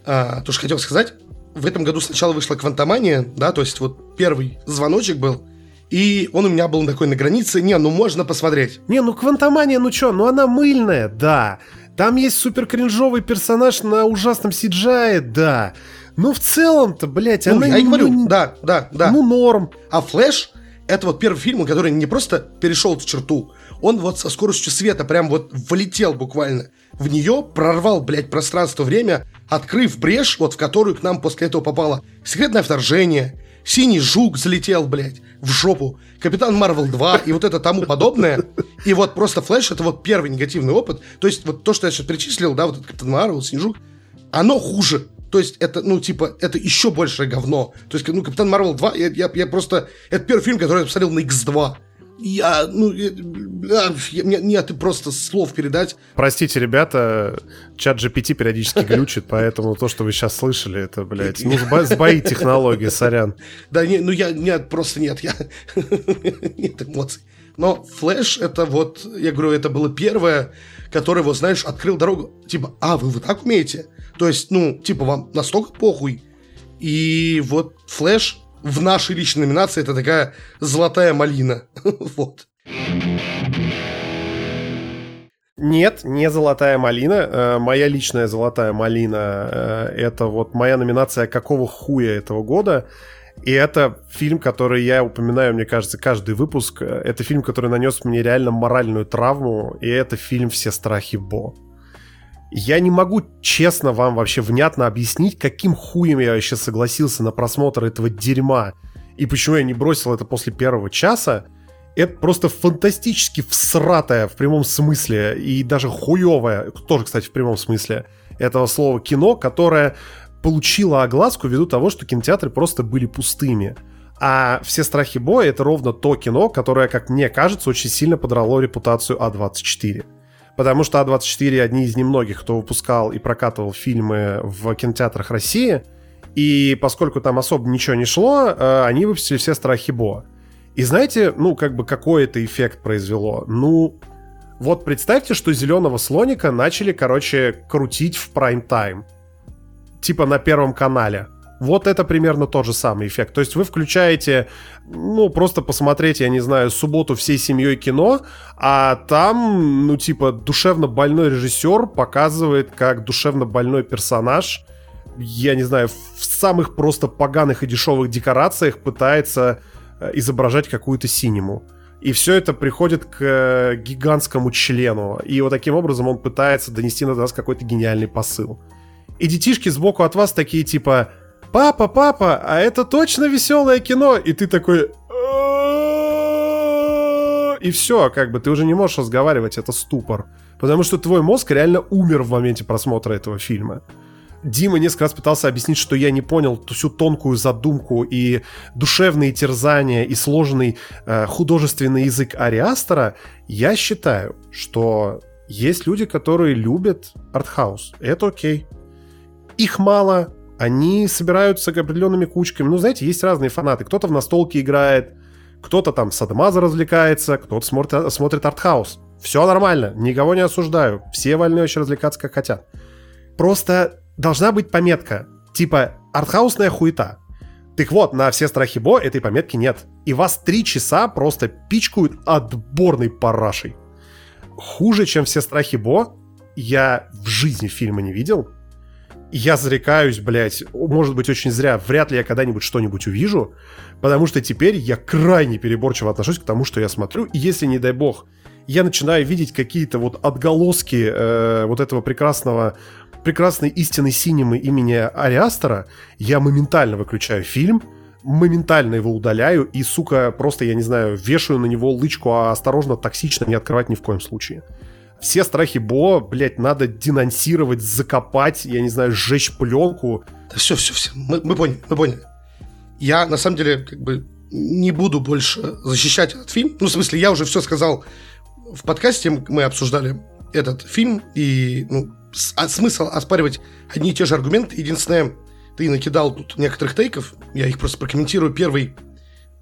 а, то, что хотел сказать. В этом году сначала вышла Квантомания, да, то есть вот первый звоночек был, и он у меня был такой на границе, не, ну можно посмотреть. Не, ну Квантомания, ну чё, ну она мыльная, да. Там есть супер кринжовый персонаж на ужасном CGI, да. Но в целом-то, блядь, ну, она... Я и говорю, ну, да, да, да. Ну, норм. А Флэш, это вот первый фильм, который не просто перешел в черту, он вот со скоростью света прям вот влетел буквально в нее, прорвал, блядь, пространство-время, открыв брешь, вот в которую к нам после этого попало секретное вторжение, синий жук залетел, блядь, в жопу, Капитан Марвел 2 и вот это тому подобное. И вот просто Флэш это вот первый негативный опыт. То есть вот то, что я сейчас перечислил, да, вот этот Капитан Марвел, синий жук, оно хуже. То есть это, ну, типа, это еще большее говно. То есть, ну, Капитан Марвел 2, я, я, я просто... Это первый фильм, который я посмотрел на X2. Я, ну, я, я, нет, просто слов передать. Простите, ребята, чат GPT периодически глючит, поэтому то, что вы сейчас слышали, это, блядь, ну, сбои технологии, сорян. Да, не, ну, я, нет, просто нет, я... (laughs) нет эмоций. Но Флэш, это вот, я говорю, это было первое, которое, вот, знаешь, открыл дорогу. Типа, а, вы вот так умеете? То есть, ну, типа, вам настолько похуй. И вот Флэш в нашей личной номинации это такая золотая малина. (laughs) вот. Нет, не золотая малина. Э, моя личная золотая малина э, это вот моя номинация какого хуя этого года. И это фильм, который я упоминаю, мне кажется, каждый выпуск. Это фильм, который нанес мне реально моральную травму. И это фильм «Все страхи Бо». Я не могу честно вам вообще внятно объяснить, каким хуем я вообще согласился на просмотр этого дерьма и почему я не бросил это после первого часа. Это просто фантастически всратое в прямом смысле и даже хуевое, тоже, кстати, в прямом смысле этого слова кино, которое получило огласку ввиду того, что кинотеатры просто были пустыми. А «Все страхи боя» — это ровно то кино, которое, как мне кажется, очень сильно подрало репутацию А24. Потому что А24 одни из немногих, кто выпускал и прокатывал фильмы в кинотеатрах России. И поскольку там особо ничего не шло, э, они выпустили все страхи Бо. И знаете, ну, как бы какой это эффект произвело? Ну, вот представьте, что зеленого слоника начали, короче, крутить в прайм-тайм. Типа на Первом канале. Вот это примерно тот же самый эффект. То есть вы включаете, ну, просто посмотреть, я не знаю, субботу всей семьей кино, а там, ну, типа, душевно больной режиссер показывает, как душевно больной персонаж, я не знаю, в самых просто поганых и дешевых декорациях пытается э, изображать какую-то синему. И все это приходит к э, гигантскому члену. И вот таким образом он пытается донести на нас какой-то гениальный посыл. И детишки сбоку от вас такие типа папа, папа, а это точно веселое кино? И ты такой... И все, как бы ты уже не можешь разговаривать, это ступор. Потому что твой мозг реально умер в моменте просмотра этого фильма. Дима несколько раз пытался объяснить, что я не понял всю тонкую задумку и душевные терзания и сложный э, художественный язык Ариастера. Я считаю, что есть люди, которые любят артхаус. Это окей. Их мало, они собираются определенными кучками. Ну, знаете, есть разные фанаты. Кто-то в настолке играет, Кто-то там садомаза развлекается, кто-то смотрит, смотрит артхаус. Все нормально, никого не осуждаю. Все вольны вообще развлекаться как хотят. Просто должна быть пометка, типа артхаусная хуета. Так вот, на все страхи Бо этой пометки нет. И вас три часа просто пичкают отборной парашей. Хуже, чем все страхи Бо, я в жизни фильма не видел. Я зарекаюсь, блядь, может быть, очень зря, вряд ли я когда-нибудь что-нибудь увижу, потому что теперь я крайне переборчиво отношусь к тому, что я смотрю, и если, не дай бог, я начинаю видеть какие-то вот отголоски э, вот этого прекрасного прекрасной истинной синемы имени Ариастера, я моментально выключаю фильм, моментально его удаляю и, сука, просто, я не знаю, вешаю на него лычку, а осторожно, токсично не открывать ни в коем случае. Все страхи Бо, блядь, надо денонсировать, закопать, я не знаю, сжечь пленку. Да все, все, все, мы, мы поняли, мы поняли. Я, на самом деле, как бы не буду больше защищать этот фильм. Ну, в смысле, я уже все сказал в подкасте, мы обсуждали этот фильм, и ну, а смысл оспаривать одни и те же аргументы. Единственное, ты накидал тут некоторых тейков, я их просто прокомментирую. Первый,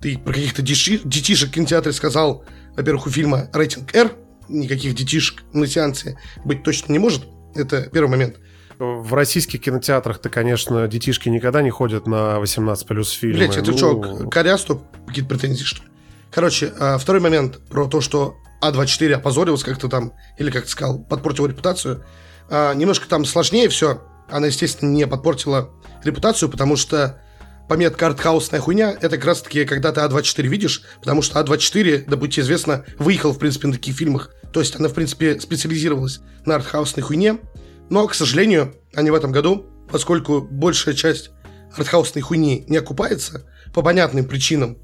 ты про каких-то детишек в кинотеатре сказал, во-первых, у фильма рейтинг R, никаких детишек на сеансе быть точно не может. Это первый момент. В российских кинотеатрах-то, конечно, детишки никогда не ходят на 18 плюс фильмы. Блять, это ну... что, корясту какие-то претензии, что ли? Короче, а, второй момент про то, что А24 опозорился как-то там, или, как ты сказал, подпортил репутацию. А, немножко там сложнее все. Она, естественно, не подпортила репутацию, потому что пометка артхаусная хуйня, это как раз таки, когда ты А24 видишь, потому что А24, да будьте известно, выехал, в принципе, на таких фильмах. То есть она, в принципе, специализировалась на артхаусной хуйне. Но, к сожалению, они в этом году, поскольку большая часть артхаусной хуйни не окупается, по понятным причинам,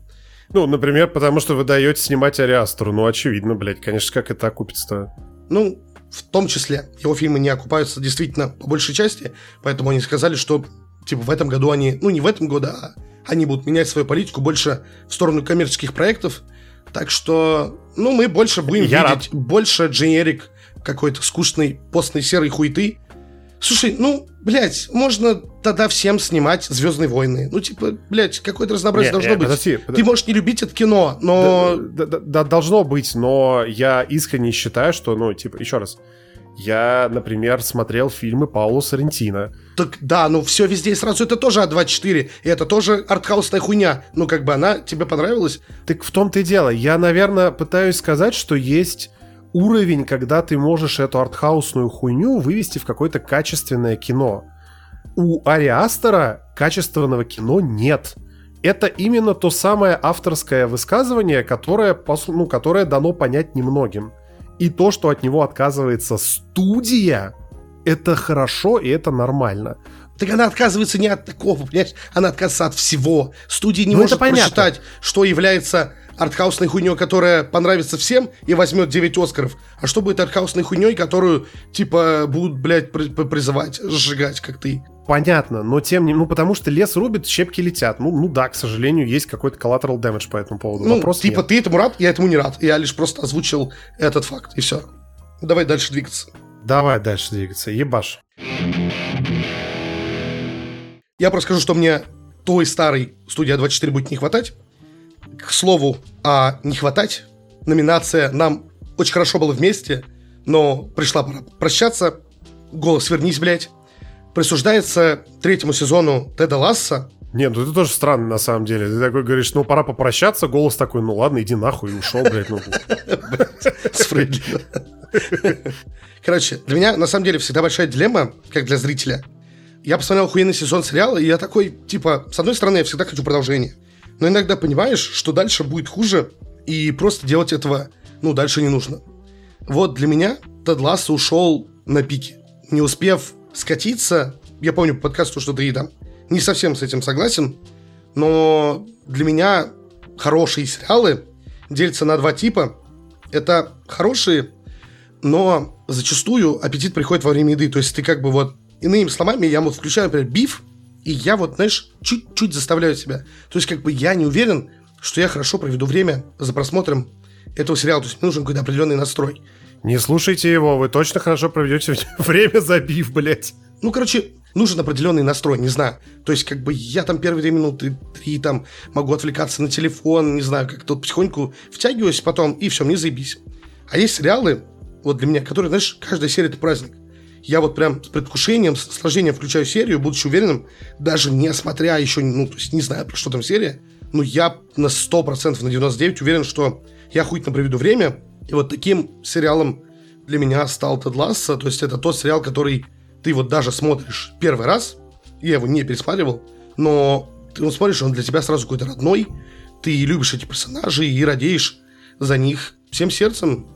ну, например, потому что вы даете снимать Ариастру. Ну, очевидно, блядь, конечно, как это окупится-то? Ну, в том числе его фильмы не окупаются действительно по большей части, поэтому они сказали, что типа в этом году они, ну не в этом году, а они будут менять свою политику больше в сторону коммерческих проектов, так что, ну мы больше будем Я видеть рад. больше дженерик какой-то скучной постной серой хуйты, Слушай, ну, блядь, можно тогда всем снимать Звездные войны. Ну, типа, блядь, какое-то разнообразие не, должно не, быть. Подожди, подожди. Ты можешь не любить это кино, но. Да, да, да, должно быть, но я искренне считаю, что, ну, типа, еще раз. Я, например, смотрел фильмы Паула Соррентино. Так да, ну все везде и сразу это тоже А24, и это тоже артхаусная хуйня. Ну как бы она тебе понравилась? Так в том-то и дело. Я, наверное, пытаюсь сказать, что есть уровень, когда ты можешь эту артхаусную хуйню вывести в какое-то качественное кино. У Ари Астера качественного кино нет. Это именно то самое авторское высказывание, которое, ну, которое дано понять немногим. И то, что от него отказывается студия, это хорошо и это нормально. Так она отказывается не от такого, понимаешь? Она отказывается от всего. Студия не ну, может прочитать, что является артхаусной хуйней, которая понравится всем и возьмет 9 Оскаров, а что будет артхаусной хуйней, которую, типа, будут, блядь, призывать, сжигать, как ты. Понятно, но тем не... Ну, потому что лес рубит, щепки летят. Ну, ну да, к сожалению, есть какой-то collateral damage по этому поводу. Ну, Вопрос типа, нет. ты этому рад, я этому не рад. Я лишь просто озвучил этот факт, и все. Давай дальше двигаться. Давай дальше двигаться, ебаш. Я просто скажу, что мне той старой студии А24 будет не хватать. К слову, а не хватать, номинация нам очень хорошо было вместе, но пришла пора прощаться. Голос вернись, блядь. Присуждается третьему сезону Теда Ласса. Нет, ну это тоже странно на самом деле. Ты такой говоришь, ну пора попрощаться, голос такой, ну ладно, иди нахуй, и ушел, блядь. Ну. (laughs) Справедливо. Короче, для меня на самом деле всегда большая дилемма, как для зрителя. Я посмотрел охуенный сезон сериала, и я такой, типа, с одной стороны, я всегда хочу продолжения. Но иногда понимаешь, что дальше будет хуже, и просто делать этого, ну, дальше не нужно. Вот для меня Тед Ласса ушел на пике. Не успев скатиться, я помню по подкасту, что там не совсем с этим согласен, но для меня хорошие сериалы делятся на два типа. Это хорошие, но зачастую аппетит приходит во время еды. То есть ты как бы вот, иными словами, я вот включаю, например, биф, и я вот, знаешь, чуть-чуть заставляю себя. То есть, как бы я не уверен, что я хорошо проведу время за просмотром этого сериала. То есть, мне нужен какой-то определенный настрой. Не слушайте его, вы точно хорошо проведете (laughs) время забив, блядь. Ну, короче, нужен определенный настрой, не знаю. То есть, как бы я там первые две минуты, три там могу отвлекаться на телефон, не знаю, как тут потихоньку втягиваюсь потом, и все, мне заебись. А есть сериалы, вот для меня, которые, знаешь, каждая серия это праздник. Я вот прям с предвкушением, с наслаждением включаю серию, будучи уверенным, даже не смотря еще, ну, то есть не знаю, про что там серия, но я на 100%, на 99% уверен, что я охуительно проведу время. И вот таким сериалом для меня стал Тед Ласса. То есть это тот сериал, который ты вот даже смотришь первый раз. Я его не пересматривал, но ты его смотришь, он для тебя сразу какой-то родной. Ты любишь эти персонажи и радеешь за них всем сердцем.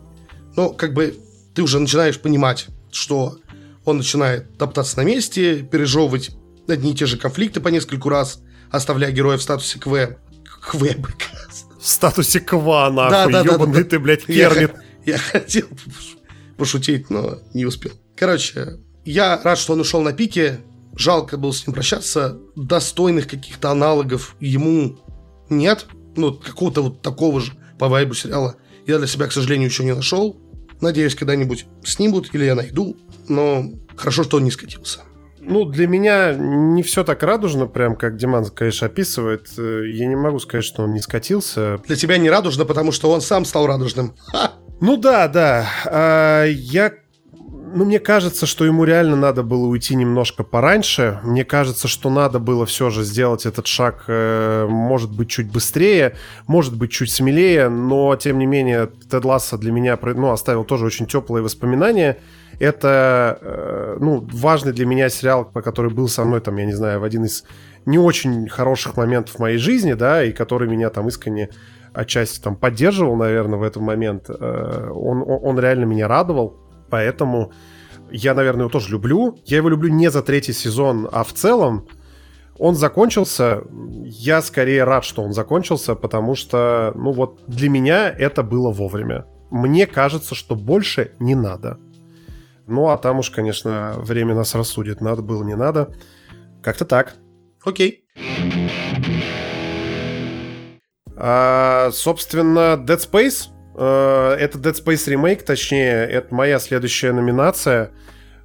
Но как бы ты уже начинаешь понимать, что он начинает топтаться на месте, пережевывать одни и те же конфликты по нескольку раз, оставляя героя в статусе КВ. КВ, В статусе КВА, нахуй, да, да, ёбаный да, да, ты, блядь, кернит. Я, я хотел пошутить, но не успел. Короче, я рад, что он ушел на пике. Жалко было с ним прощаться. Достойных каких-то аналогов ему нет. Ну, какого-то вот такого же по вайбу сериала я для себя, к сожалению, еще не нашел. Надеюсь, когда-нибудь снимут или я найду. Но хорошо, что он не скатился. Ну, для меня не все так радужно, прям как Диман, конечно, описывает. Э, я не могу сказать, что он не скатился. Для тебя не радужно, потому что он сам стал радужным. Ну да, да. А, я ну, мне кажется, что ему реально надо было уйти немножко пораньше. Мне кажется, что надо было все же сделать этот шаг, э, может быть, чуть быстрее, может быть, чуть смелее, но, тем не менее, Тед Ласса для меня ну, оставил тоже очень теплые воспоминания. Это, э, ну, важный для меня сериал, по который был со мной, там, я не знаю, в один из не очень хороших моментов моей жизни, да, и который меня там искренне отчасти там поддерживал, наверное, в этот момент. Э, он, он реально меня радовал, поэтому я, наверное, его тоже люблю. Я его люблю не за третий сезон, а в целом. Он закончился. Я скорее рад, что он закончился, потому что, ну вот, для меня это было вовремя. Мне кажется, что больше не надо. Ну, а там уж, конечно, время нас рассудит. Надо было, не надо. Как-то так. Окей. А, собственно, Dead Space. А, это Dead Space ремейк, точнее, это моя следующая номинация.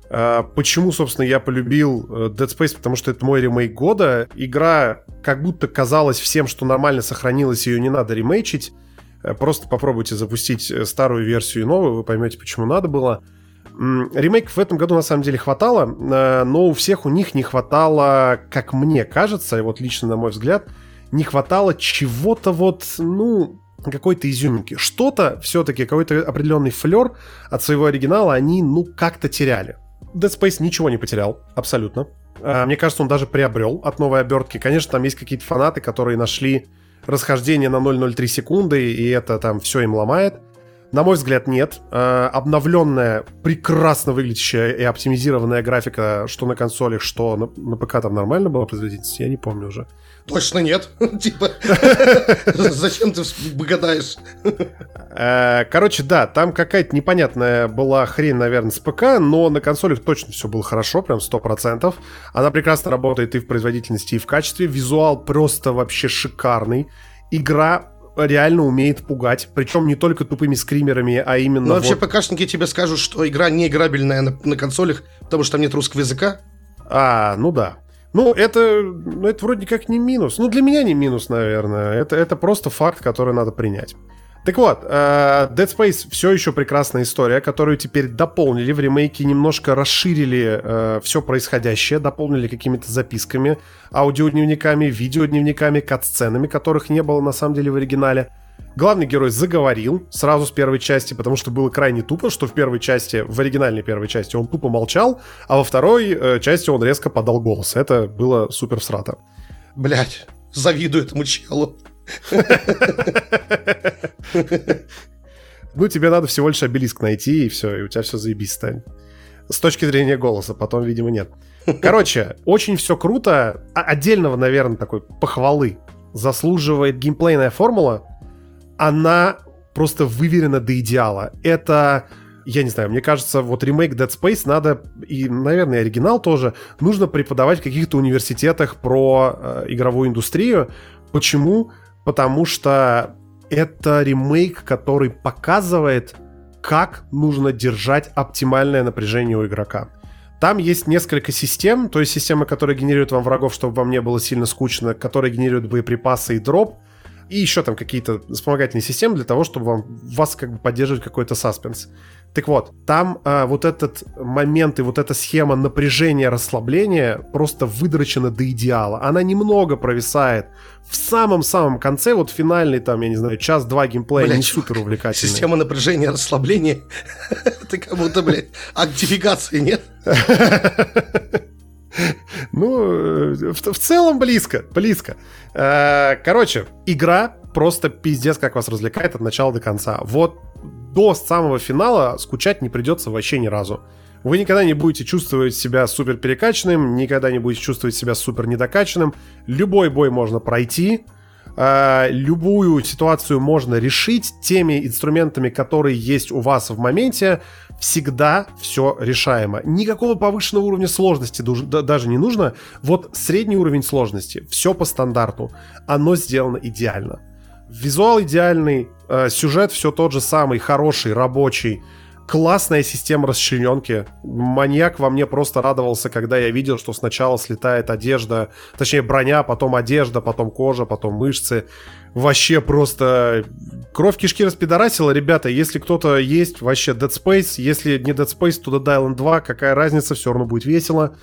А, почему, собственно, я полюбил э, Dead Space? Потому что это мой ремейк года. Игра как будто казалось всем, что нормально сохранилась, ее не надо ремейчить. Э, просто попробуйте запустить э, старую версию и новую, вы поймете, почему надо было. Ремейков в этом году на самом деле хватало, э, но у всех у них не хватало, как мне кажется, и вот лично на мой взгляд, не хватало чего-то вот, ну, какой-то изюминки. Что-то все-таки, какой-то определенный флер от своего оригинала они, ну, как-то теряли. Dead Space ничего не потерял, абсолютно. Э, мне кажется, он даже приобрел от новой обертки. Конечно, там есть какие-то фанаты, которые нашли расхождение на 0.03 секунды, и это там все им ломает. На мой взгляд, нет. Э, обновленная, прекрасно выглядящая и оптимизированная графика, что на консолях, что на, на ПК там нормально была производительность, я не помню уже. Точно нет. (laughs) Типа, (laughs) зачем ты гадаешь? Э, короче, да, там какая-то непонятная была хрень, наверное, с ПК, но на консолях точно все было хорошо, прям 100%. Она прекрасно работает и в производительности, и в качестве. Визуал просто вообще шикарный. Игра реально умеет пугать. Причем не только тупыми скримерами, а именно... Ну, вообще, вот... ПКшники тебе скажут, что игра не играбельная на, на консолях, потому что там нет русского языка. А, ну да. Ну, это, ну, это вроде как не минус. Ну, для меня не минус, наверное. Это, это просто факт, который надо принять. Так вот, э, Dead Space все еще прекрасная история, которую теперь дополнили в ремейке, немножко расширили э, все происходящее, дополнили какими-то записками, аудиодневниками, видеодневниками, кат-сценами, которых не было на самом деле в оригинале. Главный герой заговорил сразу с первой части, потому что было крайне тупо, что в первой части, в оригинальной первой части он тупо молчал, а во второй э, части он резко подал голос. Это было супер всрато. Блять, завидую этому челу. Ну, тебе надо всего лишь обелиск найти, и все, и у тебя все заебись станет. С точки зрения голоса, потом, видимо, нет. Короче, очень все круто. А отдельного, наверное, такой похвалы заслуживает геймплейная формула. Она просто выверена до идеала. Это я не знаю, мне кажется, вот ремейк Dead Space надо, и, наверное, оригинал тоже, нужно преподавать в каких-то университетах про э, игровую индустрию. Почему? Потому что это ремейк, который показывает, как нужно держать оптимальное напряжение у игрока. Там есть несколько систем, то есть системы, которые генерируют вам врагов, чтобы вам не было сильно скучно, которые генерируют боеприпасы и дроп, и еще там какие-то вспомогательные системы для того, чтобы вам, вас как бы поддерживать какой-то саспенс. Так вот, там а, вот этот момент и вот эта схема напряжения, расслабления просто выдрочена до идеала. Она немного провисает. В самом-самом конце, вот финальный там, я не знаю, час-два геймплея блядь, не супер увлекательный. Система напряжения, расслабления. (laughs) Это как будто, блядь, актификации нет? (laughs) Ну, в, в целом близко, близко. Э, короче, игра просто пиздец как вас развлекает от начала до конца. Вот до самого финала скучать не придется вообще ни разу. Вы никогда не будете чувствовать себя супер перекачанным, никогда не будете чувствовать себя супер недокачанным. Любой бой можно пройти, э, любую ситуацию можно решить теми инструментами, которые есть у вас в моменте. Всегда все решаемо. Никакого повышенного уровня сложности даже не нужно. Вот средний уровень сложности, все по стандарту. Оно сделано идеально. Визуал идеальный, э, сюжет все тот же самый, хороший, рабочий. Классная система расчлененки. Маньяк во мне просто радовался, когда я видел, что сначала слетает одежда, точнее броня, потом одежда, потом кожа, потом мышцы. Вообще просто кровь кишки распидорасила. Ребята, если кто-то есть, вообще Dead Space. Если не Dead Space, то Dead Island 2. Какая разница, все равно будет весело.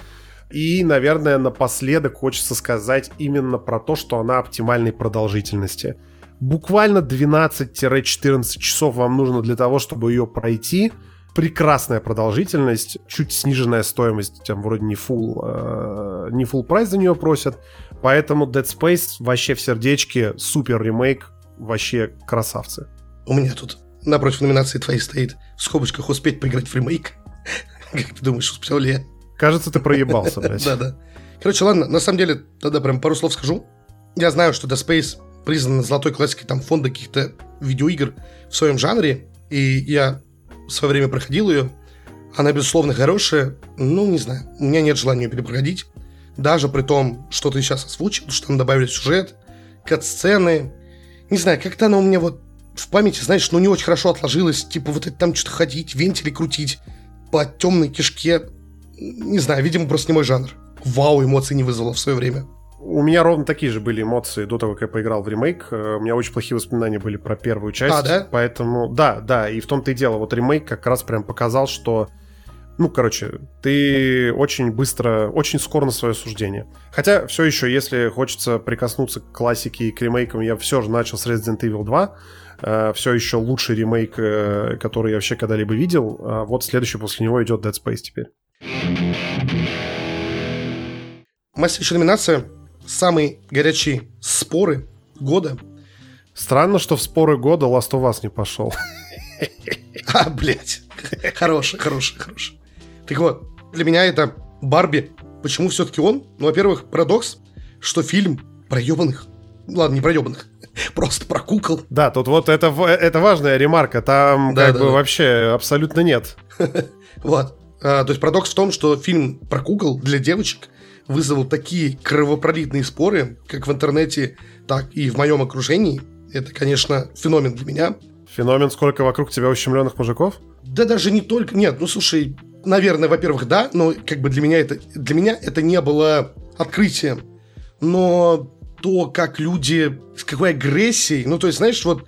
И, наверное, напоследок хочется сказать именно про то, что она оптимальной продолжительности буквально 12-14 часов вам нужно для того, чтобы ее пройти. Прекрасная продолжительность, чуть сниженная стоимость, там вроде не full, э, не full прайс за нее просят. Поэтому Dead Space вообще в сердечке, супер ремейк, вообще красавцы. У меня тут напротив номинации твоей стоит в скобочках успеть поиграть в ремейк. (laughs) Как ты думаешь, успел ли я? Кажется, ты проебался, (laughs) блядь. Да-да. Короче, ладно, на самом деле, тогда прям пару слов скажу. Я знаю, что Dead Space признана золотой классикой там фонда каких-то видеоигр в своем жанре, и я в свое время проходил ее. Она, безусловно, хорошая, ну, не знаю, у меня нет желания ее перепроходить, даже при том, что ты сейчас озвучил, что там добавили сюжет, кат-сцены. Не знаю, как-то она у меня вот в памяти, знаешь, ну, не очень хорошо отложилась, типа вот это там что-то ходить, вентили крутить по темной кишке. Не знаю, видимо, просто не мой жанр. Вау, эмоций не вызвало в свое время. У меня ровно такие же были эмоции до того, как я поиграл в ремейк. Э, у меня очень плохие воспоминания были про первую часть. А, да? Поэтому, да, да, и в том-то и дело. Вот ремейк как раз прям показал, что ну, короче, ты очень быстро, очень скоро на свое суждение. Хотя, все еще, если хочется прикоснуться к классике и к ремейкам, я все же начал с Resident Evil 2. Uh, все еще лучший ремейк, uh, который я вообще когда-либо видел. Uh, вот следующий после него идет Dead Space теперь. Еще номинация самые горячие споры года. Странно, что в споры года Last of Us не пошел. (laughs) А, блядь. Хороший, хороший, хороший. Так вот, для меня это Барби. Почему все-таки он? Ну, во-первых, парадокс, что фильм про ебаных. Ладно, не про ебаных. (laughs) Просто про кукол. Да, тут вот это, это важная ремарка. Там да, как да, бы да. вообще абсолютно нет. (laughs) Вот. А, то есть парадокс в том, что фильм про кукол для девочек – вызвал такие кровопролитные споры, как в интернете, так и в моем окружении. Это, конечно, феномен для меня. Феномен, сколько вокруг тебя ущемленных мужиков? Да даже не только... Нет, ну слушай, наверное, во-первых, да, но как бы для меня это, для меня это не было открытием. Но то, как люди, с какой агрессией, ну то есть, знаешь, вот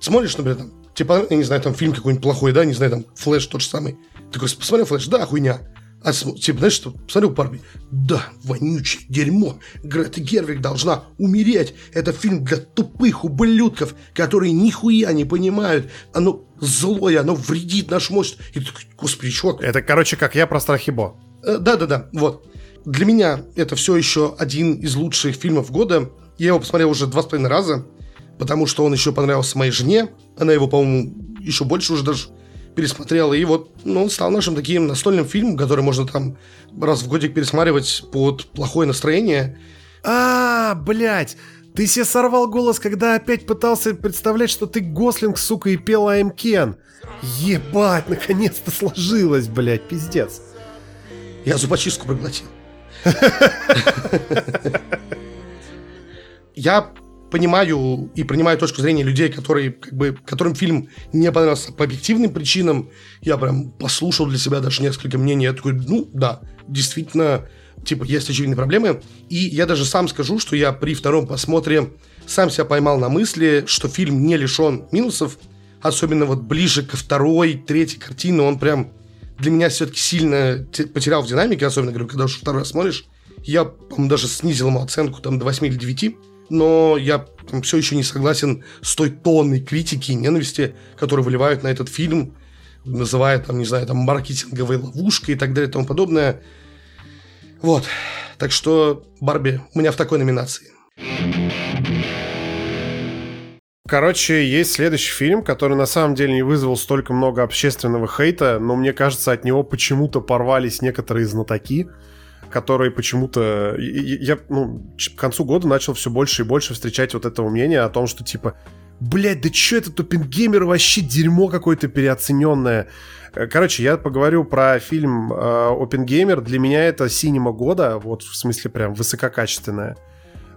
смотришь, например, там, типа, я не знаю, там фильм какой-нибудь плохой, да, не знаю, там, Флэш тот же самый. Такой, посмотрел Флэш, да, хуйня. А типа, знаешь, что, посмотрел Барби, да, вонючее дерьмо, Грета Гервик должна умереть, это фильм для тупых ублюдков, которые нихуя не понимают, оно злое, оно вредит наш мозг. И ты господи, чувак. Это, короче, как я про Страхибо. Э, да-да-да, вот. Для меня это все еще один из лучших фильмов года. Я его посмотрел уже два с половиной раза, потому что он еще понравился моей жене. Она его, по-моему, еще больше уже даже пересмотрел, и вот ну, он стал нашим таким настольным фильмом, который можно там раз в годик пересматривать под плохое настроение. А, блядь, ты себе сорвал голос, когда опять пытался представлять, что ты Гослинг, сука, и пел I'm Кен. Ебать, наконец-то сложилось, блядь, пиздец. Я зубочистку проглотил. (laughs) Я понимаю и принимаю точку зрения людей, которые, как бы, которым фильм не понравился по объективным причинам. Я прям послушал для себя даже несколько мнений. Я такой, ну, да, действительно, типа, есть очевидные проблемы. И я даже сам скажу, что я при втором просмотре сам себя поймал на мысли, что фильм не лишен минусов, особенно вот ближе ко второй, третьей картине, он прям для меня все-таки сильно потерял в динамике, особенно, говорю, когда уже второй раз смотришь. Я, по-моему, даже снизил ему оценку там до 8 или 9, но я там, все еще не согласен с той тонной критики и ненависти, которую выливают на этот фильм, называя там, не знаю, там, маркетинговой ловушкой и так далее и тому подобное. Вот. Так что Барби у меня в такой номинации. Короче, есть следующий фильм, который на самом деле не вызвал столько много общественного хейта, но мне кажется, от него почему-то порвались некоторые знатоки, которые почему-то... Я ну, к концу года начал все больше и больше встречать вот этого мнения о том, что типа Блять, да чё это Топпингеймер вообще дерьмо какое-то переоцененное. Э, короче, я поговорю про фильм э, Опенгеймер. Для меня это синема года, вот в смысле прям высококачественная.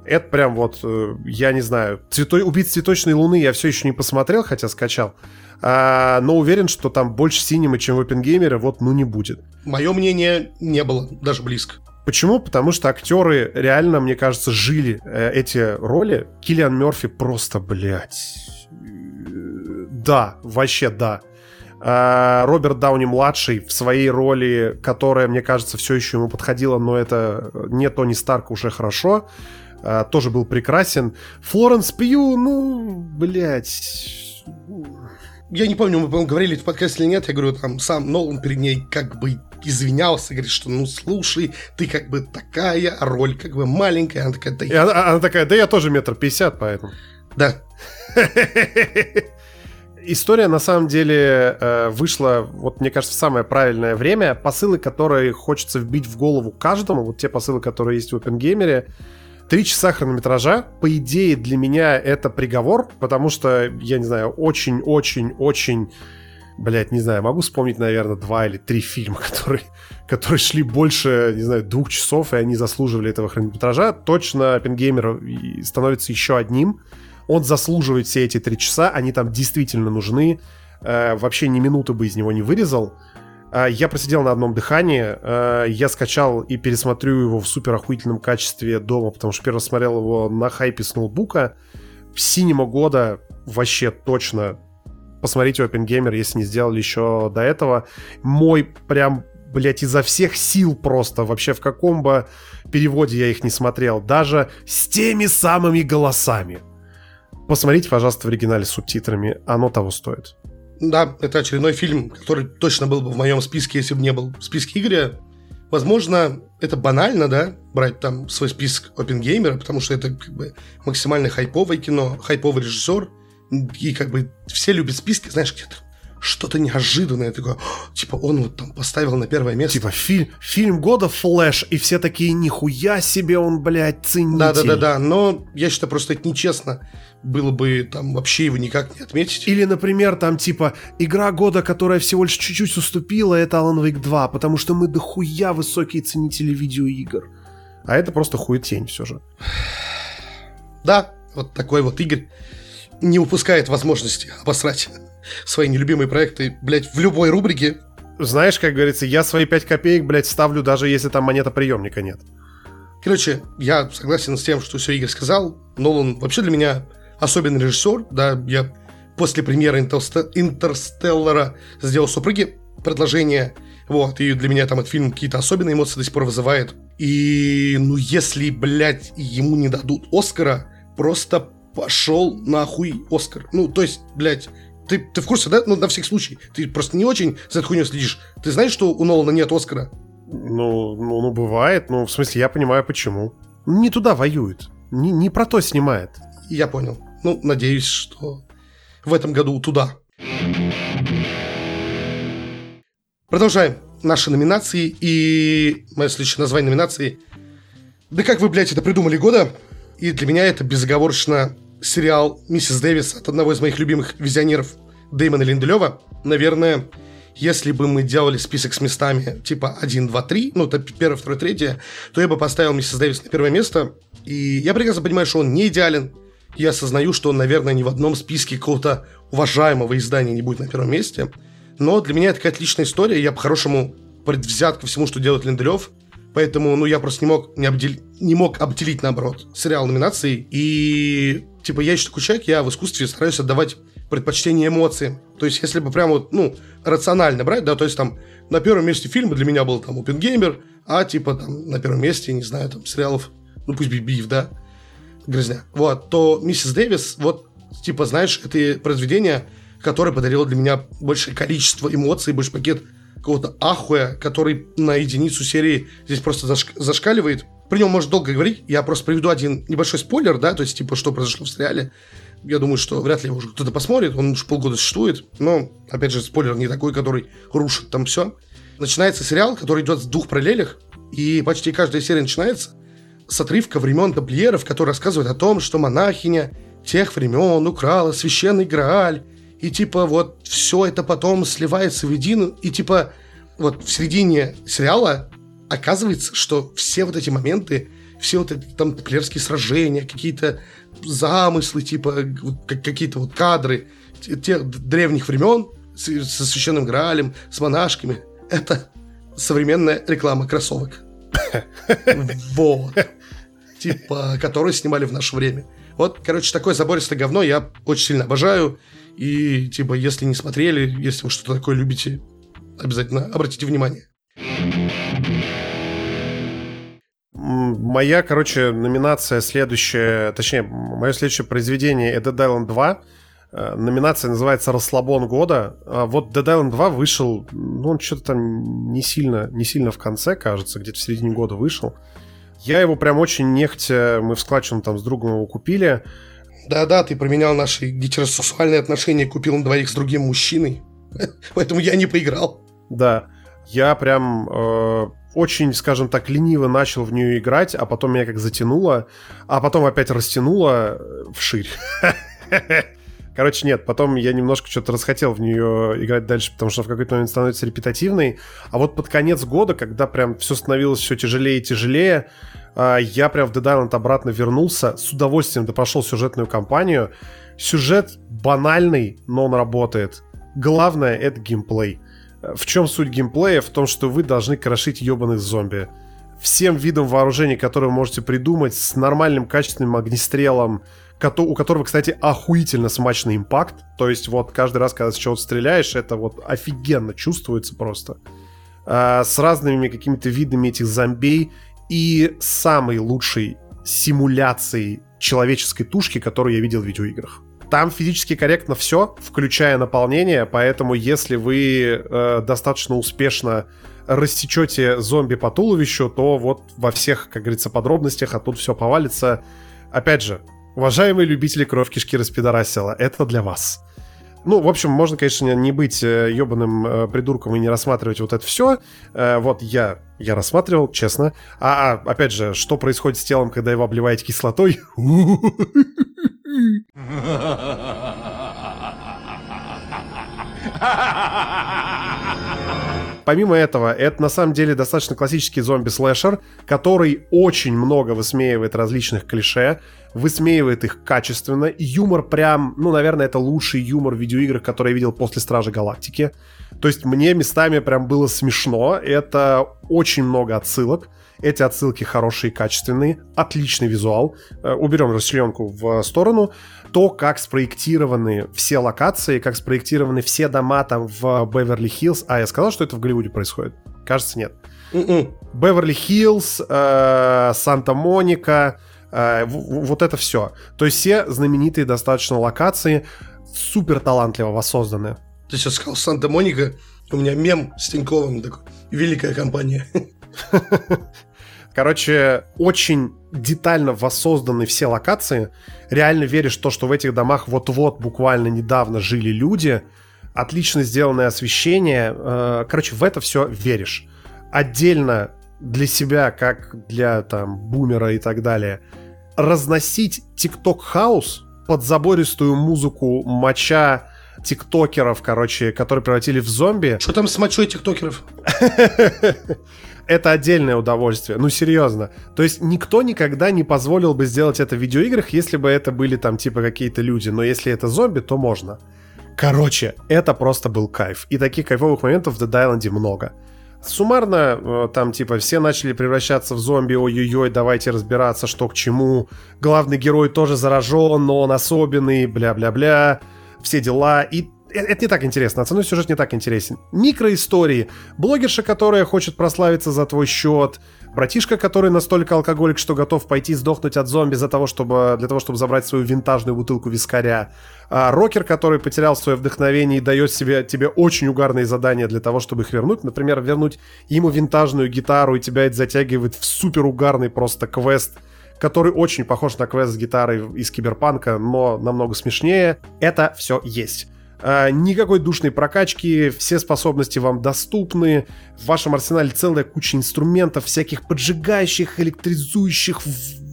Это прям вот, э, я не знаю, цвето... «Убить цветочной луны» я все еще не посмотрел, хотя скачал. А, но уверен, что там больше синемы, чем в Опенгеймере, вот, ну, не будет. Мое мнение не было даже близко. Почему? Потому что актеры реально, мне кажется, жили э, эти роли. Киллиан Мерфи просто, блядь... Да, вообще да. А, Роберт Дауни младший в своей роли, которая, мне кажется, все еще ему подходила, но это не Тони Старк уже хорошо. А, тоже был прекрасен. Флоренс Пью, ну, блядь... Я не помню, мы, по говорили в подкасте или нет, я говорю, там, сам Нолан перед ней как бы извинялся, говорит, что, ну, слушай, ты как бы такая, а роль как бы маленькая. Она такая, да... И она, она такая, да я тоже метр пятьдесят, поэтому... Да. (laughs) История, на самом деле, э, вышла, вот мне кажется, в самое правильное время. Посылы, которые хочется вбить в голову каждому, вот те посылы, которые есть в OpenGamer, Три часа хронометража, по идее, для меня это приговор, потому что, я не знаю, очень-очень-очень Блять, не знаю, могу вспомнить, наверное, два или три фильма, (laughs) которые, которые шли больше, не знаю, двух часов, и они заслуживали этого хронометража. Точно Оппенгеймер становится еще одним. Он заслуживает все эти три часа, они там действительно нужны. Э, вообще ни минуты бы из него не вырезал. А, я просидел на одном дыхании, а, я скачал и пересмотрю его в супер охуительном качестве дома, потому что первый смотрел его на хайпе с ноутбука. Синема года вообще точно посмотрите Open Gamer, если не сделали еще до этого. Мой прям блять, изо всех сил просто, вообще в каком бы переводе я их не смотрел, даже с теми самыми голосами. Посмотрите, пожалуйста, в оригинале с субтитрами, оно того стоит. Да, это очередной фильм, который точно был бы в моем списке, если бы не был в списке Игоря. Возможно, это банально, да, брать там свой список Опенгеймера, потому что это как бы максимально хайповое кино, хайповый режиссер, и как бы все любят списки, знаешь, где-то что-то неожиданное, такое, (gasps) типа он вот там поставил на первое место. Типа фильм, фильм года Флэш, и все такие, нихуя себе он, блядь, ценитель. Да-да-да-да, но я считаю, просто это нечестно было бы там вообще его никак не отметить. Или, например, там типа игра года, которая всего лишь чуть-чуть уступила, это Alan Wake 2, потому что мы дохуя высокие ценители видеоигр. А это просто хуетень все же. (sighs) Да, вот такой вот Игорь не упускает возможности обосрать (laughs) свои нелюбимые проекты, блядь, в любой рубрике. Знаешь, как говорится, я свои 5 копеек, блядь, ставлю, даже если там монета приемника нет. Короче, я согласен с тем, что все Игорь сказал. Нолан вообще для меня особенный режиссер. Да, я после премьеры Интерстеллара сделал супруге предложение. Вот, и для меня там этот фильм какие-то особенные эмоции до сих пор вызывает. И, ну, если, блядь, ему не дадут Оскара, просто пошел нахуй Оскар. Ну, то есть, блядь, ты, ты в курсе, да? Ну, на всякий случай. Ты просто не очень за этой хуйней следишь. Ты знаешь, что у Нолана нет Оскара? Ну, ну, ну, бывает. Ну, в смысле, я понимаю, почему. Не туда воюет. Не, не про то снимает. Я понял. Ну, надеюсь, что в этом году туда. Продолжаем наши номинации. И мое следующее название номинации «Да как вы, блядь, это придумали года?» И для меня это безоговорочно сериал «Миссис Дэвис» от одного из моих любимых визионеров Дэймона Линделева. Наверное, если бы мы делали список с местами типа 1, 2, 3, ну, это первое, второе, третье, то я бы поставил «Миссис Дэвис» на первое место. И я прекрасно понимаю, что он не идеален. Я осознаю, что он, наверное, ни в одном списке какого-то уважаемого издания не будет на первом месте. Но для меня это какая-то личная история, я по-хорошему предвзят ко всему, что делает Ленделев. Поэтому, ну, я просто не мог, не, обдел... не мог обделить, наоборот, сериал номинаций. И, типа, я еще такой человек, я в искусстве стараюсь отдавать предпочтение эмоциям. То есть, если бы прямо ну, рационально брать, да, то есть, там, на первом месте фильма для меня был, там, Опенгеймер, а, типа, там, на первом месте, не знаю, там, сериалов, ну, пусть Бибиев, да, Грызня. Вот, то Миссис Дэвис, вот, типа, знаешь, это произведение, которое подарило для меня большее количество эмоций, больше пакет какого-то ахуя, который на единицу серии здесь просто зашк- зашкаливает. Про него можно долго говорить. Я просто приведу один небольшой спойлер, да, то есть, типа, что произошло в сериале. Я думаю, что вряд ли его уже кто-то посмотрит, он уже полгода существует. Но, опять же, спойлер не такой, который рушит там все. Начинается сериал, который идет в двух параллелях, и почти каждая серия начинается с отрывка времен тамплиеров, который рассказывает о том, что монахиня тех времен украла священный Грааль, и типа вот все это потом сливается в единую, и типа вот в середине сериала оказывается, что все вот эти моменты, все вот эти там тамплиерские сражения, какие-то замыслы, типа какие-то вот кадры тех древних времен со священным Граалем, с монашками, это современная реклама кроссовок. (laughs) Вот. Типа, которые снимали в наше время. Вот, короче, такое забористое говно я очень сильно обожаю. И, типа, если не смотрели, если вы что-то такое любите, обязательно обратите внимание. Моя, короче, номинация следующая, точнее, мое следующее произведение это Dead Island 2. Э, номинация называется «Расслабон года». А вот Dead Island 2 вышел, ну, он что-то там не сильно, не сильно в конце, кажется, где-то в середине года вышел. Я его прям очень нехтя, мы в складчину там с другом его купили. Да-да, ты променял наши гетеросексуальные отношения, купил на двоих с другим мужчиной. (laughs) Поэтому я не поиграл. Да. Я прям э, очень, скажем так, лениво начал в нее играть, а потом меня как затянуло, а потом опять растянуло э, вширь. (laughs) Короче, нет, потом я немножко что-то расхотел в нее играть дальше, потому что в какой-то момент становится репетативной. А вот под конец года, когда прям все становилось все тяжелее и тяжелее, а, я прям в Dead Island обратно вернулся, с удовольствием допрошел сюжетную кампанию. Сюжет банальный, но он работает. Главное — это геймплей. В чем суть геймплея? В том, что вы должны крошить ебаных зомби. Всем видом вооружений, которые вы можете придумать, с нормальным качественным огнестрелом, у которого, кстати, охуительно смачный импакт. То есть вот каждый раз, когда с чего-то стреляешь, это вот офигенно чувствуется просто. А, с разными какими-то видами этих зомбей и самой лучшей симуляцией человеческой тушки, которую я видел в видеоиграх. Там физически корректно все, включая наполнение, поэтому если вы э, достаточно успешно рассечете зомби по туловищу, то вот во всех, как говорится, подробностях, а тут все повалится. Опять же, уважаемые любители кровь кишки распидорасила, это для вас. Ну, в общем, можно, конечно, не быть ебаным э, придурком и не рассматривать вот это все. Э, вот я, я рассматривал, честно. А, а, опять же, что происходит с телом, когда его обливаете кислотой? Помимо этого, это на самом деле достаточно классический зомби-слэшер, который очень много высмеивает различных клише, высмеивает их качественно. Юмор прям, ну, наверное, это лучший юмор в видеоиграх, который я видел после Стражи Галактики. То есть мне местами прям было смешно. Это очень много отсылок. Эти отсылки хорошие, качественные, отличный визуал. Э, уберем расчленку в сторону. То, как спроектированы все локации, как спроектированы все дома там в Беверли-Хиллз. А, я сказал, что это в Голливуде происходит? Кажется, нет. М-м. Беверли-Хиллз, э, Санта-Моника, э, вот это все. То есть все знаменитые достаточно локации супер талантливо воссозданы. Ты сейчас сказал Санта-Моника, у меня мем с Тиньковым такой, великая компания. (laughs) Короче, очень детально воссозданы все локации. Реально веришь в то, что в этих домах вот-вот буквально недавно жили люди. Отлично сделанное освещение. Э, короче, в это все веришь. Отдельно для себя, как для там бумера и так далее, разносить TikTok хаус под забористую музыку моча тиктокеров, короче, которые превратили в зомби. Что там с мочой тиктокеров? (laughs) это отдельное удовольствие. Ну, серьезно. То есть никто никогда не позволил бы сделать это в видеоиграх, если бы это были там типа какие-то люди. Но если это зомби, то можно. Короче, это просто был кайф. И таких кайфовых моментов в Dead Island много. Суммарно, э, там, типа, все начали превращаться в зомби, ой-ой-ой, давайте разбираться, что к чему. Главный герой тоже заражен, но он особенный, бля-бля-бля, все дела. И Э, это не так интересно, основной сюжет не так интересен. Микроистории. Блогерша, которая хочет прославиться за твой счет. Братишка, который настолько алкоголик, что готов пойти сдохнуть от зомби за того, чтобы, для того, чтобы забрать свою винтажную бутылку вискаря. А, рокер, который потерял свое вдохновение и дает себе, тебе очень угарные задания для того, чтобы их вернуть. Например, вернуть ему винтажную гитару, и тебя это затягивает в супер угарный просто квест который очень похож на квест с гитарой из Киберпанка, но намного смешнее. Это все есть. А, никакой душной прокачки, все способности вам доступны, в вашем арсенале целая куча инструментов, всяких поджигающих, электризующих,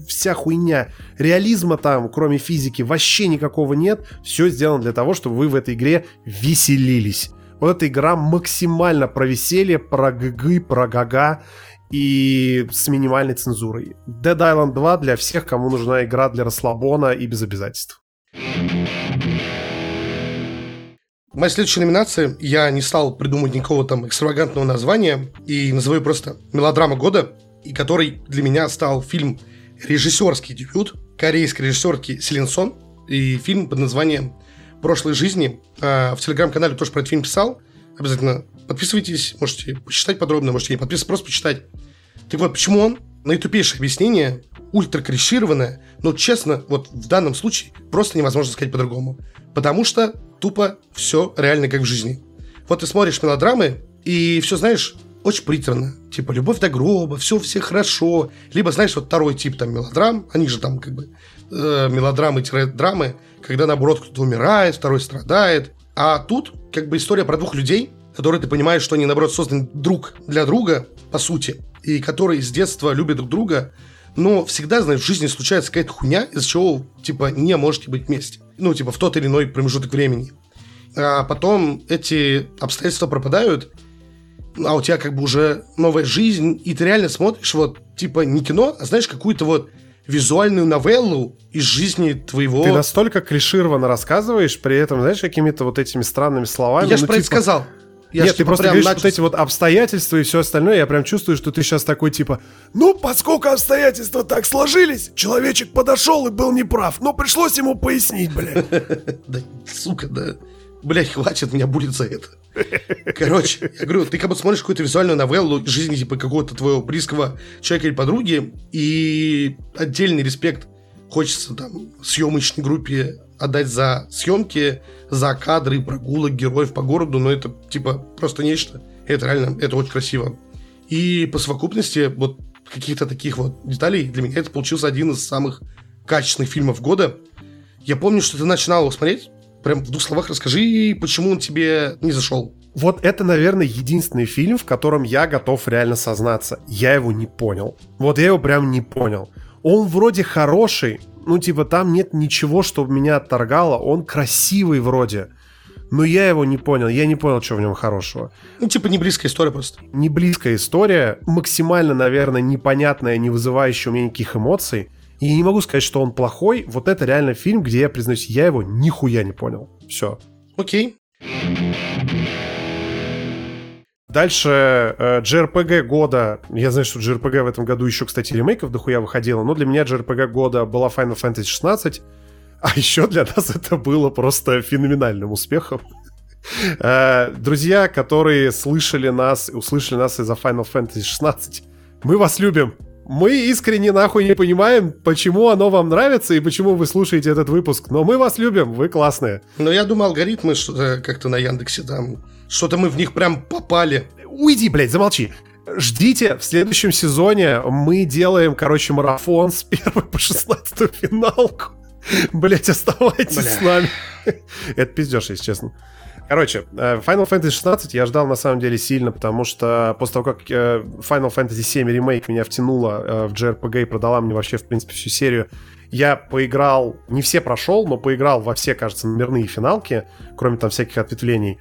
вся хуйня. Реализма там, кроме физики, вообще никакого нет. Все сделано для того, чтобы вы в этой игре веселились. Вот эта игра максимально про веселье, про гг, про гага и с минимальной цензурой. Dead Island 2 для всех, кому нужна игра для расслабона и без обязательств. Моя следующая номинация, я не стал придумать никакого там экстравагантного названия и называю просто «Мелодрама года», и который для меня стал фильм режиссерский дебют корейской режиссерки Селин Сон и фильм под названием «Прошлой жизни». А, в телеграм-канале тоже про этот фильм писал. Обязательно подписывайтесь, можете почитать подробно, можете не подписываться, просто почитать. Так вот, почему он? Наитупейшее объяснение, ультра но честно, вот в данном случае просто невозможно сказать по-другому. Потому что тупо все реально как в жизни. Вот ты смотришь мелодрамы, и все, знаешь, очень приторно. Типа, любовь до гроба, все, все хорошо. Либо, знаешь, вот второй тип там мелодрам, они же там как бы э, мелодрамы-драмы, когда, наоборот, кто-то умирает, второй страдает. А тут как бы история про двух людей, которые ты понимаешь, что они, наоборот, созданы друг для друга, по сути, и которые с детства любят друг друга, но всегда, знаешь, в жизни случается какая-то хуйня, из-за чего, типа, не можете быть вместе ну, типа, в тот или иной промежуток времени. А потом эти обстоятельства пропадают, а у тебя как бы уже новая жизнь, и ты реально смотришь вот, типа, не кино, а знаешь, какую-то вот визуальную новеллу из жизни твоего... Ты настолько клишированно рассказываешь, при этом, знаешь, какими-то вот этими странными словами. Я же ну, про типа... это сказал. Я Нет, ты просто говоришь начал... вот эти вот обстоятельства и все остальное, я прям чувствую, что ты сейчас такой типа, ну, поскольку обстоятельства так сложились, человечек подошел и был неправ, но пришлось ему пояснить, бля. (laughs) Да, сука, да. Блять, хватит, меня будет за это. Короче, я говорю, ты как бы смотришь какую-то визуальную новеллу жизни типа какого-то твоего близкого человека или подруги, и отдельный респект хочется там съемочной группе отдать за съемки, за кадры, прогулок героев по городу, но это типа просто нечто. Это реально, это очень красиво. И по совокупности вот каких-то таких вот деталей для меня это получился один из самых качественных фильмов года. Я помню, что ты начинал его смотреть. Прям в двух словах расскажи, почему он тебе не зашел. Вот это, наверное, единственный фильм, в котором я готов реально сознаться. Я его не понял. Вот я его прям не понял. Он вроде хороший, ну, типа, там нет ничего, что меня отторгало. Он красивый вроде. Но я его не понял. Я не понял, что в нем хорошего. Ну, типа, не близкая история просто. Не близкая история. Максимально, наверное, непонятная, не вызывающая у меня никаких эмоций. И не могу сказать, что он плохой. Вот это реально фильм, где я, признаюсь, я его нихуя не понял. Все. Окей. Дальше э, JRPG года. Я знаю, что JRPG в этом году еще, кстати, ремейков дохуя выходило, но для меня JRPG года была Final Fantasy 16. А еще для нас (laughs) это было просто феноменальным успехом. (laughs) Э, друзья, которые слышали нас, услышали нас из-за Final Fantasy 16, мы вас любим. Мы искренне нахуй не понимаем, почему оно вам нравится и почему вы слушаете этот выпуск, но мы вас любим, вы классные. Но я думал, алгоритмы что-то как-то на Яндексе там что-то мы в них прям попали. Уйди, блядь, замолчи. Ждите, в следующем сезоне мы делаем, короче, марафон с 1 по 16 финалку. Блять, оставайтесь Бля. с нами. Это пиздешь, если честно. Короче, э, Final Fantasy 16 я ждал на самом деле сильно, потому что после того, как э, Final Fantasy 7 ремейк меня втянула э, в JRPG и продала мне вообще, в принципе, всю серию, я поиграл, не все прошел, но поиграл во все, кажется, номерные финалки, кроме там всяких ответвлений.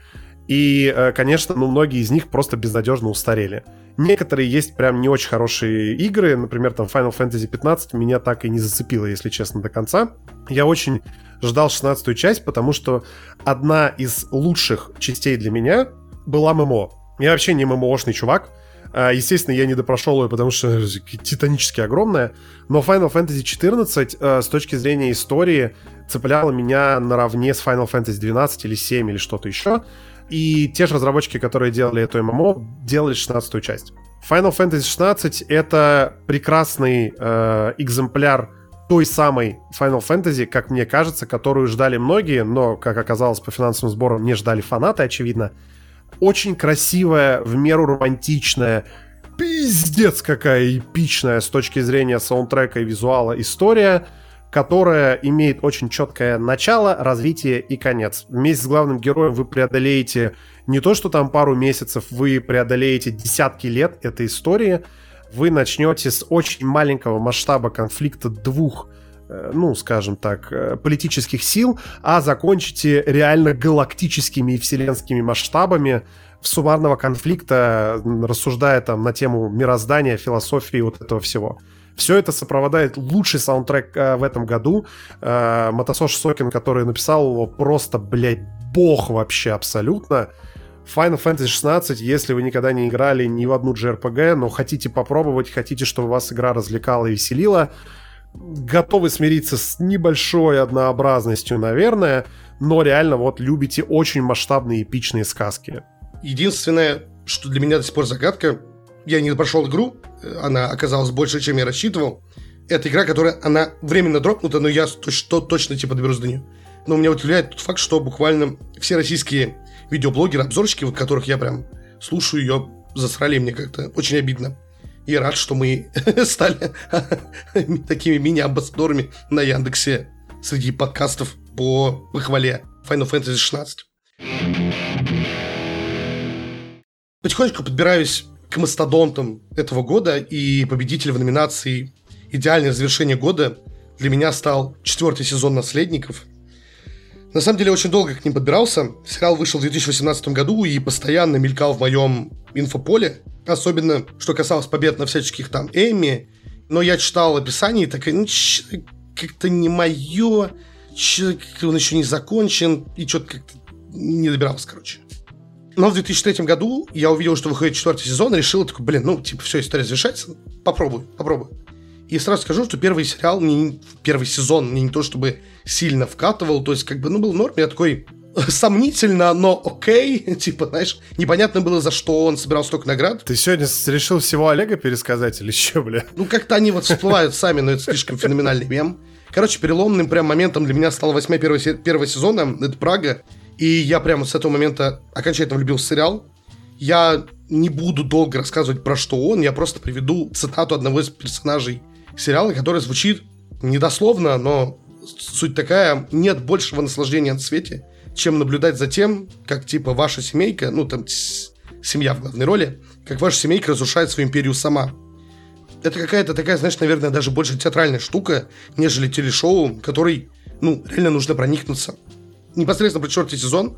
И, э, конечно, ну, многие из них просто безнадежно устарели. Некоторые есть прям не очень хорошие игры, например, там Final Fantasy 15 меня так и не зацепило, если честно, до конца. Я очень ждал 16 часть, потому что одна из лучших частей для меня была ММО. Я вообще не ММОшный чувак, а, Естественно, я не допрошел ее, потому что титанически огромная. Но Final Fantasy XIV э, с точки зрения истории цепляла меня наравне с Final Fantasy 12 или 7 или что-то еще. И те же разработчики, которые делали эту ММО, делали 16 часть. Final Fantasy 16 это прекрасный э, экземпляр той самой Final Fantasy, как мне кажется, которую ждали многие, но, как оказалось, по финансовым сборам не ждали фанаты, очевидно. Очень красивая, в меру романтичная, пиздец какая эпичная с точки зрения саундтрека и визуала история — которая имеет очень четкое начало, развитие и конец. Вместе с главным героем вы преодолеете не то, что там пару месяцев, вы преодолеете десятки лет этой истории. Вы начнете с очень маленького масштаба конфликта двух э, ну, скажем так, э, политических сил, а закончите реально галактическими и вселенскими масштабами суммарного конфликта, рассуждая там на тему мироздания, философии вот этого всего. Все это сопровождает лучший саундтрек э, в этом году. Э, Матасош Сокин, который написал его, просто, блядь, бог вообще абсолютно. Final Fantasy 16, если вы никогда не играли ни в одну JRPG, но хотите попробовать, хотите, чтобы вас игра развлекала и веселила, готовы смириться с небольшой однообразностью, наверное, но реально вот любите очень масштабные эпичные сказки. Единственное, что для меня до сих пор загадка, я не прошел игру, она оказалась больше, чем я рассчитывал. Это игра, которая, она временно дропнута, но я точно, точно типа доберусь до нее. Но меня удивляет тот факт, что буквально все российские видеоблогеры, обзорщики, вот которых я прям слушаю, ее засрали мне как-то. Очень обидно. И рад, что мы (laughs) стали (laughs) такими мини-амбассадорами на Яндексе среди подкастов по похвале Final Fantasy 16. Потихонечку подбираюсь к мастодонтам этого года, и победитель в номинации «Идеальное завершение года» для меня стал четвертый сезон «Наследников». На самом деле, очень долго к ним подбирался. Сериал вышел в 2018 году и постоянно мелькал в моем инфополе. Особенно, что касалось побед на всяческих там Эмми. Но я читал описание и такая, ну, как-то не мое, он еще не закончен, и что-то как-то не добирался, короче. Но в 2003 году я увидел, что выходит четвертый сезон, и решил, такой, блин, ну, типа, все, история завершается, попробуй, попробуй. И сразу скажу, что первый сериал, мне, первый сезон мне не то чтобы сильно вкатывал, то есть, как бы, ну, был норм, я такой, (laughs) сомнительно, но окей, (laughs) типа, знаешь, непонятно было, за что он собирал столько наград. Ты сегодня решил всего Олега пересказать или что, бля? Ну, как-то они вот всплывают сами, но это слишком феноменальный мем. Короче, переломным прям моментом для меня стала восьмая первого, первого сезона, это Прага, и я прямо с этого момента окончательно влюбился в сериал. Я не буду долго рассказывать про что он, я просто приведу цитату одного из персонажей сериала, который звучит недословно, но суть такая, нет большего наслаждения на свете, чем наблюдать за тем, как типа ваша семейка, ну там семья в главной роли, как ваша семейка разрушает свою империю сама. Это какая-то такая, знаешь, наверное, даже больше театральная штука, нежели телешоу, которой, ну, реально нужно проникнуться непосредственно про четвертый сезон.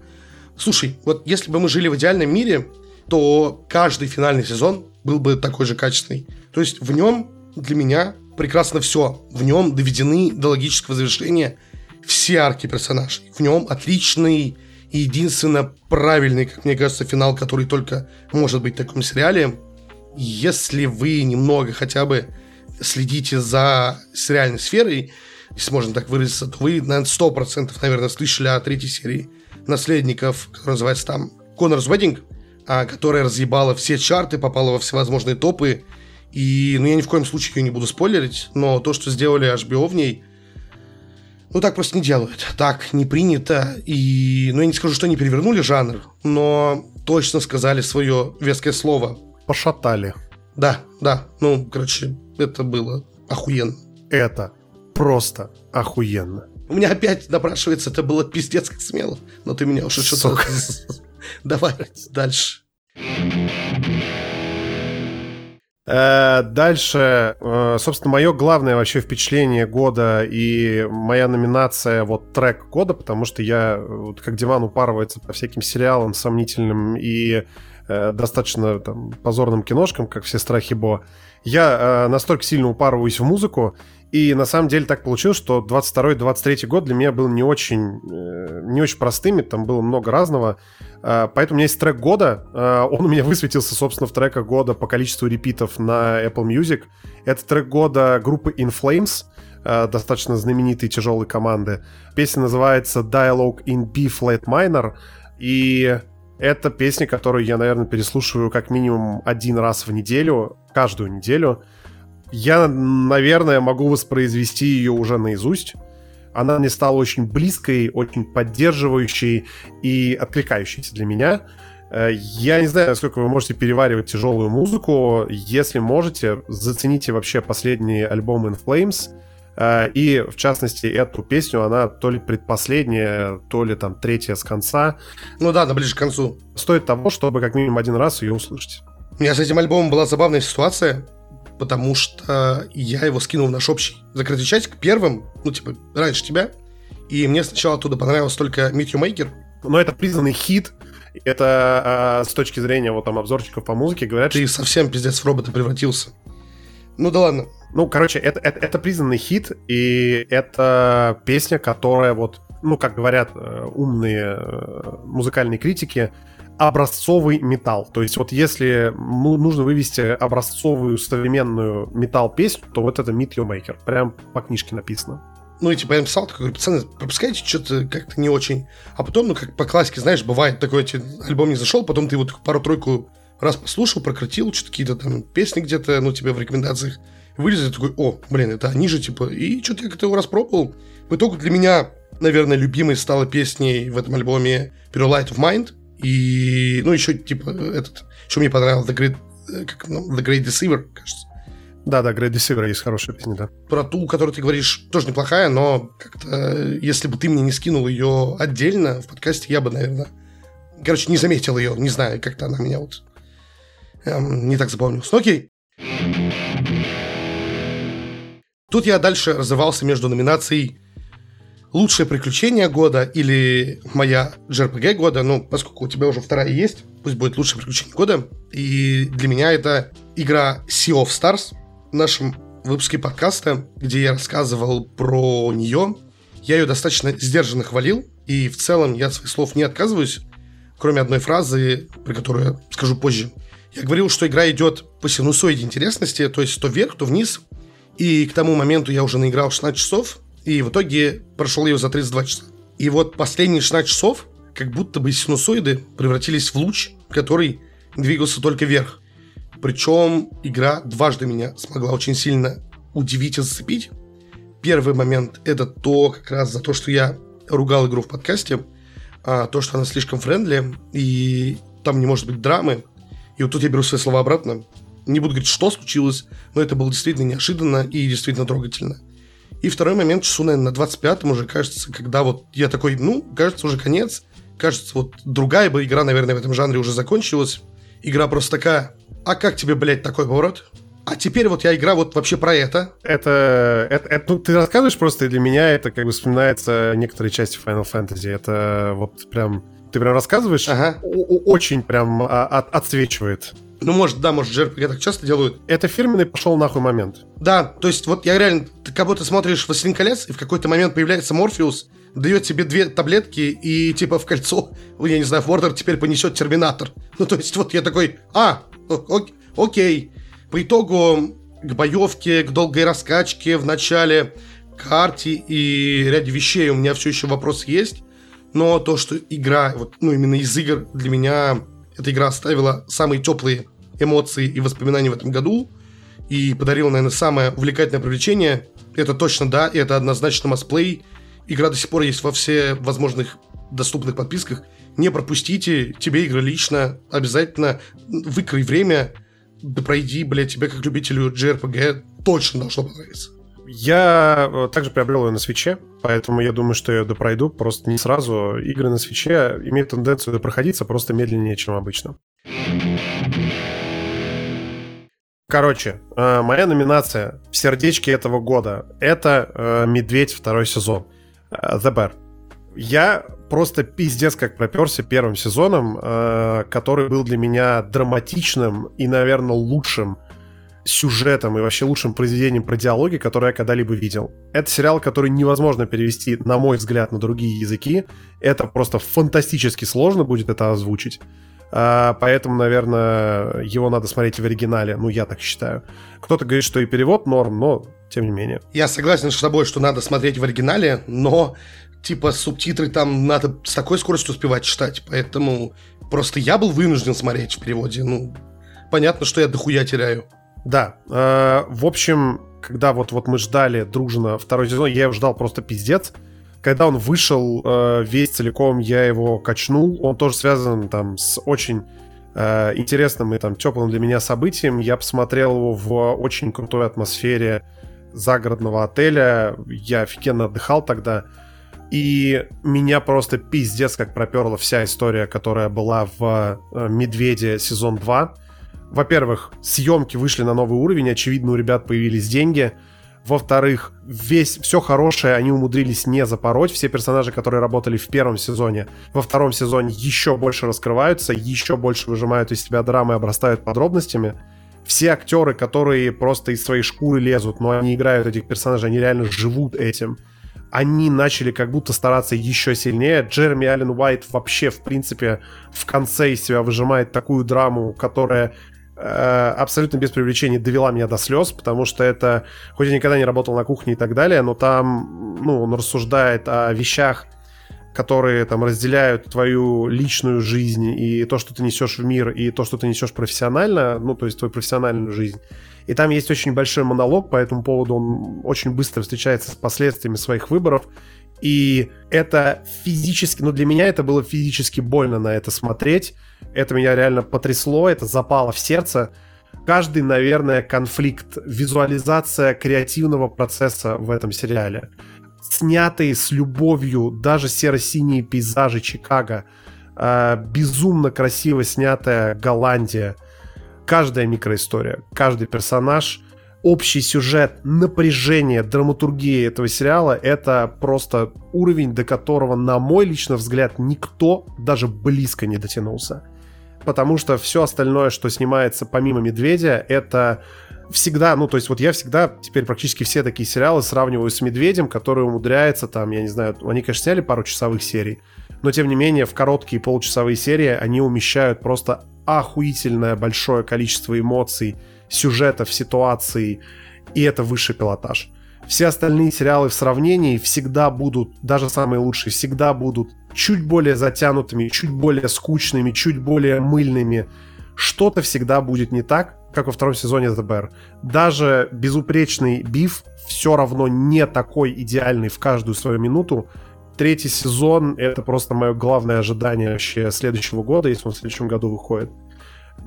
Слушай, вот если бы мы жили в идеальном мире, то каждый финальный сезон был бы такой же качественный. То есть в нем для меня прекрасно все. В нем доведены до логического завершения все арки персонажей. В нем отличный и единственно правильный, как мне кажется, финал, который только может быть в таком сериале. Если вы немного хотя бы следите за сериальной сферой, если можно так выразиться, то вы, наверное, 100%, наверное, слышали о третьей серии «Наследников», которая называется там «Конор's Wedding», а, которая разъебала все чарты, попала во всевозможные топы. И, ну, я ни в коем случае ее не буду спойлерить, но то, что сделали HBO в ней, ну, так просто не делают. Так не принято. И, ну, я не скажу, что они перевернули жанр, но точно сказали свое веское слово. Пошатали. Да, да. Ну, короче, это было охуенно. Это просто охуенно. У меня опять напрашивается, это было пиздец как смело. Но ты меня уже что-то... (laughs) Давай дальше. Э, дальше, э, собственно, мое главное вообще впечатление года и моя номинация вот трек года, потому что я, вот, как Диван упарывается по всяким сериалам сомнительным и э, достаточно там, позорным киношкам, как все страхи Бо, я э, настолько сильно упарываюсь в музыку, и на самом деле так получилось, что 22-23 год для меня был не очень, э, не очень простыми, там было много разного. Э, поэтому у меня есть трек года. Э, он у меня высветился, собственно, в треках года по количеству репитов на Apple Music. Это трек года группы In Flames, достаточно знаменитой тяжелой команды. Песня называется Dialogue in B-Flat Minor. И это песня, которую я, наверное, переслушиваю как минимум один раз в неделю, каждую неделю я, наверное, могу воспроизвести ее уже наизусть. Она мне стала очень близкой, очень поддерживающей и откликающейся для меня. Э, я не знаю, насколько вы можете переваривать тяжелую музыку. Если можете, зацените вообще последний альбом In Flames. Э, и, в частности, эту песню, она то ли предпоследняя, то ли там третья с конца. Ну да, она ближе к концу. Стоит того, чтобы как минимум один раз ее услышать. У меня с этим альбомом была забавная ситуация потому что я его скинул в наш общий закрытый чатик первым, ну, типа, раньше тебя, и мне сначала оттуда понравился только Meet You Maker. Но это признанный хит, это э, с точки зрения вот там обзорчиков по музыке говорят, Ты что... совсем пиздец в робота превратился. Ну да ладно. Ну, короче, это, это, это признанный хит, и это песня, которая вот, ну, как говорят э, умные э, музыкальные критики, образцовый металл. То есть вот если нужно вывести образцовую современную металл-песню, то вот это Meet Your Maker. Прям по книжке написано. Ну, и типа я написал, такой, пацаны, пропускайте что-то как-то не очень. А потом, ну, как по классике, знаешь, бывает такой, тебе альбом не зашел, потом ты вот пару-тройку раз послушал, прокрутил, что-то какие-то там песни где-то, ну, тебе в рекомендациях вылезет, такой, о, блин, это они же, типа, и что-то я как-то его распробовал. В итоге для меня, наверное, любимой стала песней в этом альбоме Pure Light of Mind, и, ну, еще, типа, этот, что мне понравилось, The Great, э, как, ну, The Great Deceiver, кажется. Да-да, Great Deceiver есть хорошая песня, да. Про ту, которую ты говоришь, тоже неплохая, но как-то, если бы ты мне не скинул ее отдельно в подкасте, я бы, наверное, короче, не заметил ее, не знаю, как-то она меня вот эм, не так запомнилась. Ну, окей. Тут я дальше разрывался между номинацией лучшее приключение года или моя JRPG года, ну, поскольку у тебя уже вторая есть, пусть будет лучшее приключение года. И для меня это игра Sea of Stars в нашем выпуске подкаста, где я рассказывал про нее. Я ее достаточно сдержанно хвалил, и в целом я от своих слов не отказываюсь, кроме одной фразы, про которую я скажу позже. Я говорил, что игра идет по синусоиде интересности, то есть то вверх, то вниз. И к тому моменту я уже наиграл 16 часов, и в итоге прошел ее за 32 часа. И вот последние 16 часов, как будто бы синусоиды превратились в луч, который двигался только вверх. Причем игра дважды меня смогла очень сильно удивить и зацепить. Первый момент это то, как раз за то, что я ругал игру в подкасте, а то, что она слишком френдли, и там не может быть драмы. И вот тут я беру свои слова обратно. Не буду говорить, что случилось, но это было действительно неожиданно и действительно трогательно. И второй момент, часу, наверное, на 25-м уже, кажется, когда вот я такой, ну, кажется, уже конец. Кажется, вот другая бы игра, наверное, в этом жанре уже закончилась. Игра просто такая, а как тебе, блядь, такой поворот? А теперь вот я игра вот вообще про это. Это, это, это ну, ты рассказываешь просто, и для меня это как бы вспоминается некоторые части Final Fantasy. Это вот прям, ты прям рассказываешь, ага. очень прям а, от, отсвечивает. Ну, может, да, может, JRPG так часто делают. Это фирменный пошел нахуй момент. Да, то есть вот я реально, ты как будто смотришь «Властелин колец», и в какой-то момент появляется Морфеус, дает тебе две таблетки, и типа в кольцо, я не знаю, в Ордер теперь понесет Терминатор. Ну, то есть вот я такой, а, ок, окей. По итогу к боевке, к долгой раскачке в начале, карте и ряде вещей у меня все еще вопрос есть. Но то, что игра, вот, ну, именно из игр для меня эта игра оставила самые теплые эмоции и воспоминания в этом году и подарила, наверное, самое увлекательное привлечение. Это точно да, и это однозначно масплей. Игра до сих пор есть во все возможных доступных подписках. Не пропустите, тебе игра лично, обязательно выкрой время, да пройди, блядь, тебе как любителю JRPG точно должно понравиться. Я э, также приобрел ее на свече, поэтому я думаю, что я допройду просто не сразу. Игры на свече имеют тенденцию допроходиться просто медленнее, чем обычно. Короче, э, моя номинация в сердечке этого года — это э, «Медведь» второй сезон. The Bear. Я просто пиздец как проперся первым сезоном, который был для меня драматичным и, наверное, лучшим сюжетом и вообще лучшим произведением про диалоги, которое я когда-либо видел. Это сериал, который невозможно перевести, на мой взгляд, на другие языки. Это просто фантастически сложно будет это озвучить. А, поэтому, наверное, его надо смотреть в оригинале. Ну, я так считаю. Кто-то говорит, что и перевод норм, но тем не менее. Я согласен с тобой, что надо смотреть в оригинале, но типа субтитры там надо с такой скоростью успевать читать. Поэтому просто я был вынужден смотреть в переводе. Ну, понятно, что я дохуя теряю. Да. Э, в общем, когда вот, вот мы ждали дружно второй сезон, я его ждал просто пиздец. Когда он вышел э, весь целиком, я его качнул. Он тоже связан там с очень э, интересным и там теплым для меня событием. Я посмотрел его в очень крутой атмосфере загородного отеля. Я офигенно отдыхал тогда. И меня просто пиздец как проперла вся история, которая была в э, «Медведе» сезон 2 во-первых, съемки вышли на новый уровень, очевидно, у ребят появились деньги. Во-вторых, весь, все хорошее они умудрились не запороть. Все персонажи, которые работали в первом сезоне, во втором сезоне еще больше раскрываются, еще больше выжимают из себя драмы и обрастают подробностями. Все актеры, которые просто из своей шкуры лезут, но они играют этих персонажей, они реально живут этим. Они начали как будто стараться еще сильнее. Джереми Аллен Уайт вообще, в принципе, в конце из себя выжимает такую драму, которая абсолютно без привлечения довела меня до слез, потому что это, хоть я никогда не работал на кухне и так далее, но там, ну, он рассуждает о вещах, которые там разделяют твою личную жизнь и то, что ты несешь в мир, и то, что ты несешь профессионально, ну, то есть твою профессиональную жизнь. И там есть очень большой монолог по этому поводу, он очень быстро встречается с последствиями своих выборов, и это физически, ну для меня это было физически больно на это смотреть. Это меня реально потрясло, это запало в сердце. Каждый, наверное, конфликт, визуализация креативного процесса в этом сериале. Снятые с любовью даже серо-синие пейзажи Чикаго, э, безумно красиво снятая Голландия. Каждая микроистория, каждый персонаж — общий сюжет, напряжение, драматургия этого сериала — это просто уровень, до которого, на мой личный взгляд, никто даже близко не дотянулся. Потому что все остальное, что снимается помимо «Медведя», это всегда, ну, то есть вот я всегда, теперь практически все такие сериалы сравниваю с «Медведем», который умудряется там, я не знаю, они, конечно, сняли пару часовых серий, но тем не менее в короткие получасовые серии они умещают просто охуительное большое количество эмоций, сюжетов, ситуаций, и это высший пилотаж. Все остальные сериалы в сравнении всегда будут, даже самые лучшие, всегда будут чуть более затянутыми, чуть более скучными, чуть более мыльными. Что-то всегда будет не так, как во втором сезоне Bear. Даже безупречный биф все равно не такой идеальный в каждую свою минуту. Третий сезон — это просто мое главное ожидание вообще следующего года, если он в следующем году выходит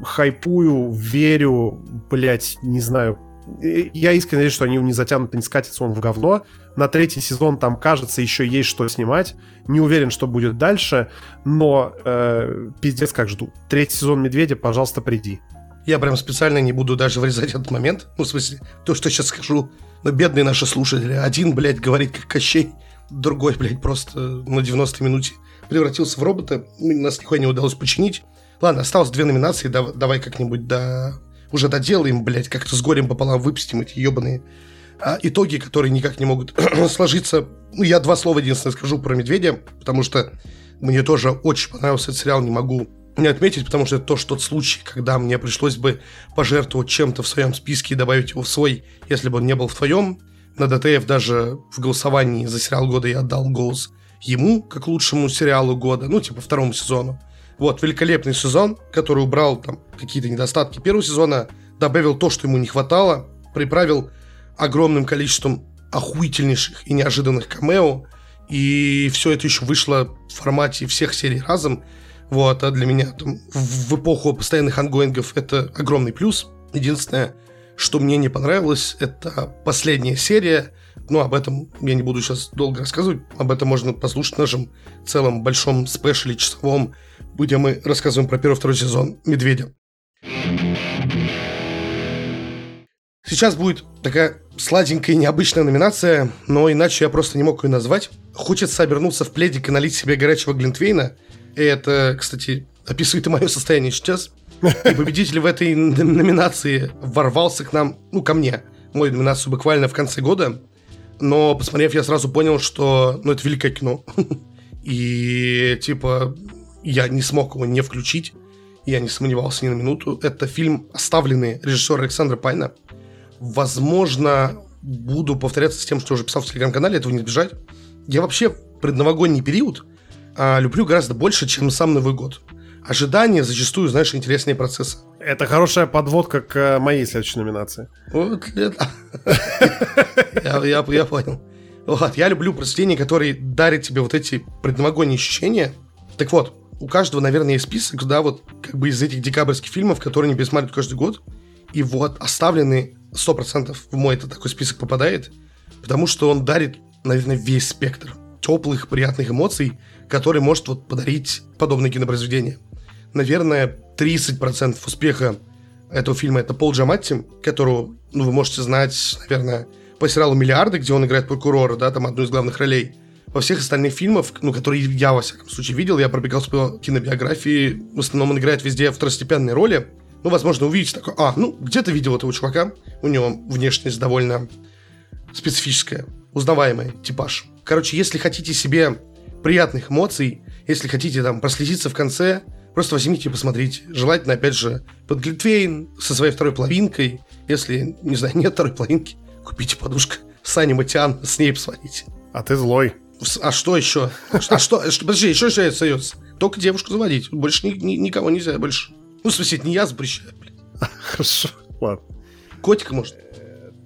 хайпую, верю, блять, не знаю. Я искренне надеюсь, что они не затянут, не скатится он в говно. На третий сезон там, кажется, еще есть что снимать. Не уверен, что будет дальше, но э, пиздец как жду. Третий сезон «Медведя», пожалуйста, приди. Я прям специально не буду даже вырезать этот момент. Ну, в смысле, то, что сейчас скажу. Но бедные наши слушатели. Один, блядь, говорит как Кощей, другой, блядь, просто на 90-й минуте превратился в робота. Нас нихуя не удалось починить. Ладно, осталось две номинации, давай, давай как-нибудь до... уже доделаем, блядь, как-то с горем пополам выпустим эти ебаные а, итоги, которые никак не могут (clears throat) сложиться. Ну, я два слова единственное скажу про «Медведя», потому что мне тоже очень понравился этот сериал, не могу не отметить, потому что это тоже тот случай, когда мне пришлось бы пожертвовать чем-то в своем списке и добавить его в свой, если бы он не был в твоем. На ДТФ даже в голосовании за сериал года я отдал голос ему, как лучшему сериалу года, ну, типа второму сезону. Вот, великолепный сезон, который убрал там какие-то недостатки первого сезона, добавил то, что ему не хватало, приправил огромным количеством охуительнейших и неожиданных камео, и все это еще вышло в формате всех серий разом. Вот, а для меня там, в эпоху постоянных ангоингов это огромный плюс. Единственное, что мне не понравилось, это последняя серия. Ну, об этом я не буду сейчас долго рассказывать. Об этом можно послушать в нашем целом большом спешле часовом где мы рассказываем про первый-второй сезон «Медведя». Сейчас будет такая сладенькая и необычная номинация, но иначе я просто не мог ее назвать. Хочется обернуться в пледик и налить себе горячего глинтвейна. И это, кстати, описывает и мое состояние сейчас. И победитель в этой номинации ворвался к нам, ну, ко мне, мою номинацию буквально в конце года. Но, посмотрев, я сразу понял, что, ну, это великое кино. (laughs) И, типа, я не смог его не включить. Я не сомневался ни на минуту. Это фильм «Оставленный» режиссера Александра Пайна. Возможно, буду повторяться с тем, что уже писал в телеграм-канале, этого не избежать. Я вообще предновогодний период а, люблю гораздо больше, чем сам Новый год. Ожидания зачастую, знаешь, интереснее процесса. Это хорошая подводка к э, моей следующей номинации. Вот, (laughs) я, я, я понял. Вот, я люблю произведения, которые дарят тебе вот эти предновогодние ощущения. Так вот, у каждого, наверное, есть список, да, вот как бы из этих декабрьских фильмов, которые они пересматривают каждый год. И вот оставленный 100% в мой это такой список попадает, потому что он дарит, наверное, весь спектр теплых, приятных эмоций, которые может вот подарить подобное кинопроизведение. Наверное, 30% успеха этого фильма это Пол Джаматти, которого ну, вы можете знать, наверное, по сериалу «Миллиарды», где он играет прокурора, да, там одну из главных ролей. Во всех остальных фильмах, ну, которые я, во всяком случае, видел, я пробегал по кинобиографии, в основном он играет везде второстепенные роли. Ну, возможно, увидите такой, а, ну, где-то видел этого чувака, у него внешность довольно специфическая, узнаваемая, типаж. Короче, если хотите себе приятных эмоций, если хотите там прослезиться в конце, просто возьмите и посмотрите. Желательно, опять же, под Глитвейн со своей второй половинкой. Если, не знаю, нет второй половинки, купите подушку Сани Матиан, с ней посмотрите. А ты злой. А что еще? А что? Подожди, еще что остается? Только девушку заводить. Больше ни, ни, никого нельзя больше. Ну, в смысле, не я запрещаю. (laughs) Хорошо, ладно. Котика, может?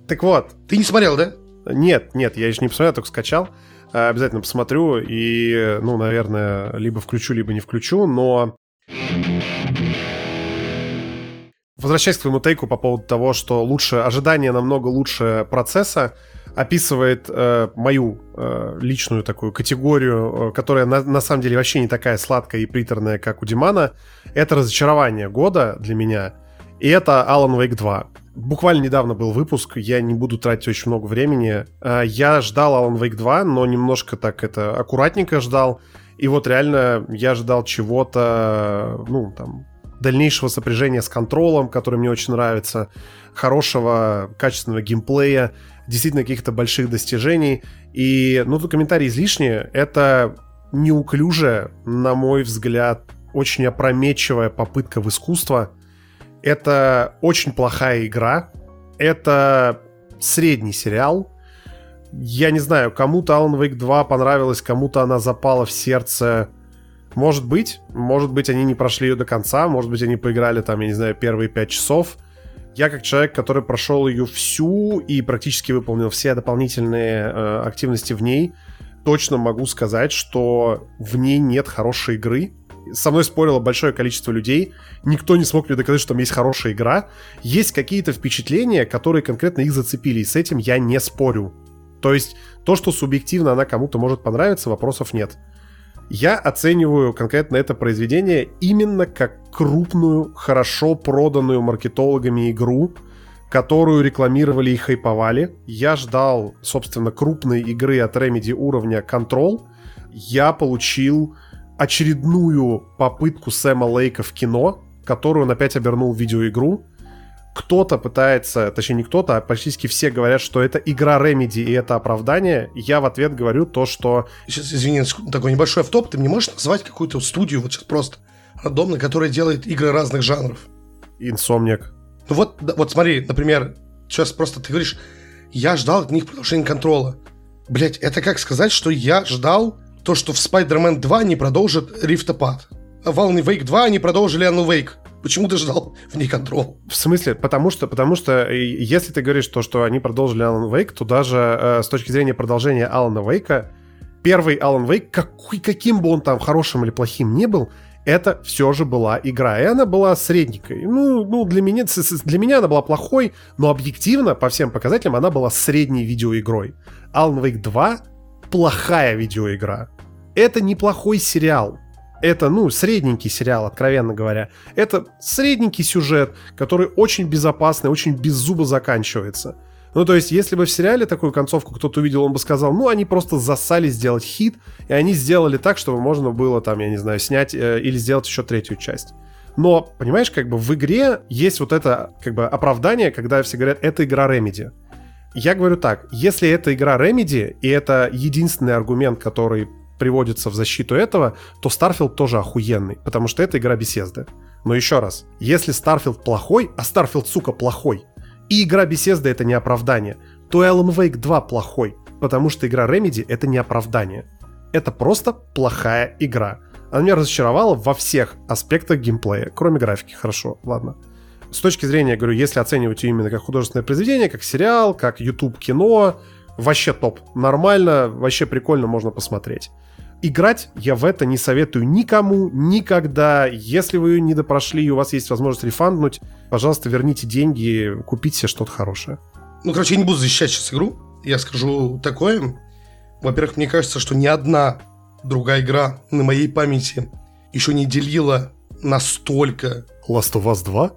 Так вот. Ты не смотрел, да? Нет, нет, я еще не посмотрел, только скачал. Э, обязательно посмотрю и, ну, наверное, либо включу, либо не включу, но... Возвращаясь к твоему тейку по поводу того, что лучше ожидание намного лучше процесса, описывает э, мою э, личную такую категорию, э, которая на, на самом деле вообще не такая сладкая и приторная, как у Димана. Это разочарование года для меня. И это Alan Wake 2. Буквально недавно был выпуск, я не буду тратить очень много времени. Э, я ждал Alan Wake 2, но немножко так это аккуратненько ждал. И вот реально я ждал чего-то, ну, там, дальнейшего сопряжения с контролем, который мне очень нравится, хорошего, качественного геймплея действительно каких-то больших достижений. И, ну, тут комментарий излишние. Это неуклюжая, на мой взгляд, очень опрометчивая попытка в искусство. Это очень плохая игра. Это средний сериал. Я не знаю, кому-то Alan Wake 2 понравилась, кому-то она запала в сердце. Может быть, может быть, они не прошли ее до конца, может быть, они поиграли там, я не знаю, первые пять часов. Я как человек, который прошел ее всю и практически выполнил все дополнительные э, активности в ней, точно могу сказать, что в ней нет хорошей игры. Со мной спорило большое количество людей. Никто не смог мне доказать, что там есть хорошая игра. Есть какие-то впечатления, которые конкретно их зацепили, и с этим я не спорю. То есть то, что субъективно она кому-то может понравиться, вопросов нет. Я оцениваю конкретно это произведение именно как крупную, хорошо проданную маркетологами игру, которую рекламировали и хайповали. Я ждал, собственно, крупной игры от Remedy уровня Control. Я получил очередную попытку Сэма Лейка в кино, которую он опять обернул в видеоигру кто-то пытается, точнее не кто-то, а практически все говорят, что это игра Remedy и это оправдание, я в ответ говорю то, что... Сейчас, извини, такой небольшой автоп, ты мне можешь назвать какую-то студию, вот сейчас просто рандомно, которая делает игры разных жанров? Инсомник. Ну вот, вот смотри, например, сейчас просто ты говоришь, я ждал от них продолжения контрола. Блять, это как сказать, что я ждал то, что в Spider-Man 2 не продолжат Рифтопад. А в Alan Wake 2 они продолжили Alan Wake. Почему ты ждал в ней контрол? В смысле? Потому что, потому что э, если ты говоришь то, что они продолжили Alan Wake, то даже э, с точки зрения продолжения Алана Вейка, первый Alan Wake, какой, каким бы он там хорошим или плохим ни был, это все же была игра. И она была средненькой. Ну, ну для, меня, для меня она была плохой, но объективно, по всем показателям, она была средней видеоигрой. Alan Wake 2 плохая видеоигра. Это неплохой сериал. Это, ну, средненький сериал, откровенно говоря. Это средненький сюжет, который очень безопасный, очень без зуба заканчивается. Ну, то есть, если бы в сериале такую концовку кто-то увидел, он бы сказал, ну, они просто засали сделать хит, и они сделали так, чтобы можно было там, я не знаю, снять э, или сделать еще третью часть. Но, понимаешь, как бы в игре есть вот это, как бы, оправдание, когда все говорят, это игра Remedy. Я говорю так, если это игра Remedy, и это единственный аргумент, который приводится в защиту этого, то Starfield тоже охуенный, потому что это игра Bethesda. Но еще раз, если Starfield плохой, а Starfield, сука, плохой, и игра Bethesda это не оправдание, то Alan Wake 2 плохой, потому что игра Remedy это не оправдание. Это просто плохая игра. Она меня разочаровала во всех аспектах геймплея, кроме графики, хорошо, ладно. С точки зрения, говорю, если оценивать ее именно как художественное произведение, как сериал, как YouTube кино, вообще топ. Нормально, вообще прикольно, можно посмотреть. Играть я в это не советую никому, никогда. Если вы не допрошли и у вас есть возможность рефанднуть, пожалуйста, верните деньги, купите себе что-то хорошее. Ну, короче, я не буду защищать сейчас игру. Я скажу такое. Во-первых, мне кажется, что ни одна другая игра на моей памяти еще не делила настолько... Last of Us 2?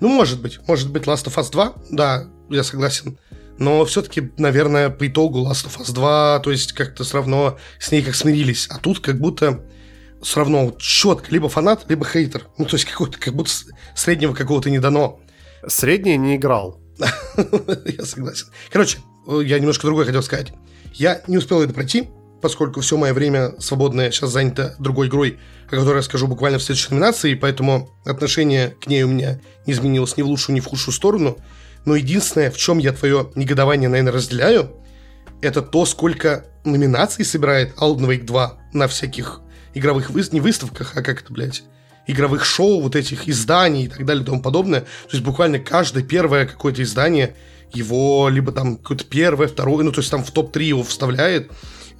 Ну, может быть. Может быть, Last of Us 2. Да, я согласен. Но все-таки, наверное, по итогу Last of Us 2, то есть как-то все равно с ней как смирились. А тут как будто все равно четко либо фанат, либо хейтер. Ну, то есть какой-то, как будто среднего какого-то не дано. Средний не играл. (laughs) Я согласен. Короче, я немножко другое хотел сказать. Я не успел это пройти, поскольку все мое время свободное сейчас занято другой игрой, о которой я скажу буквально в следующей номинации, поэтому отношение к ней у меня не изменилось ни в лучшую, ни в худшую сторону. Но единственное, в чем я твое негодование, наверное, разделяю, это то, сколько номинаций собирает Alan Wake 2 на всяких игровых вы... не выставках, а как это, блядь, игровых шоу, вот этих изданий и так далее и тому подобное. То есть буквально каждое первое какое-то издание его либо там какое-то первое, второе, ну то есть там в топ-3 его вставляет.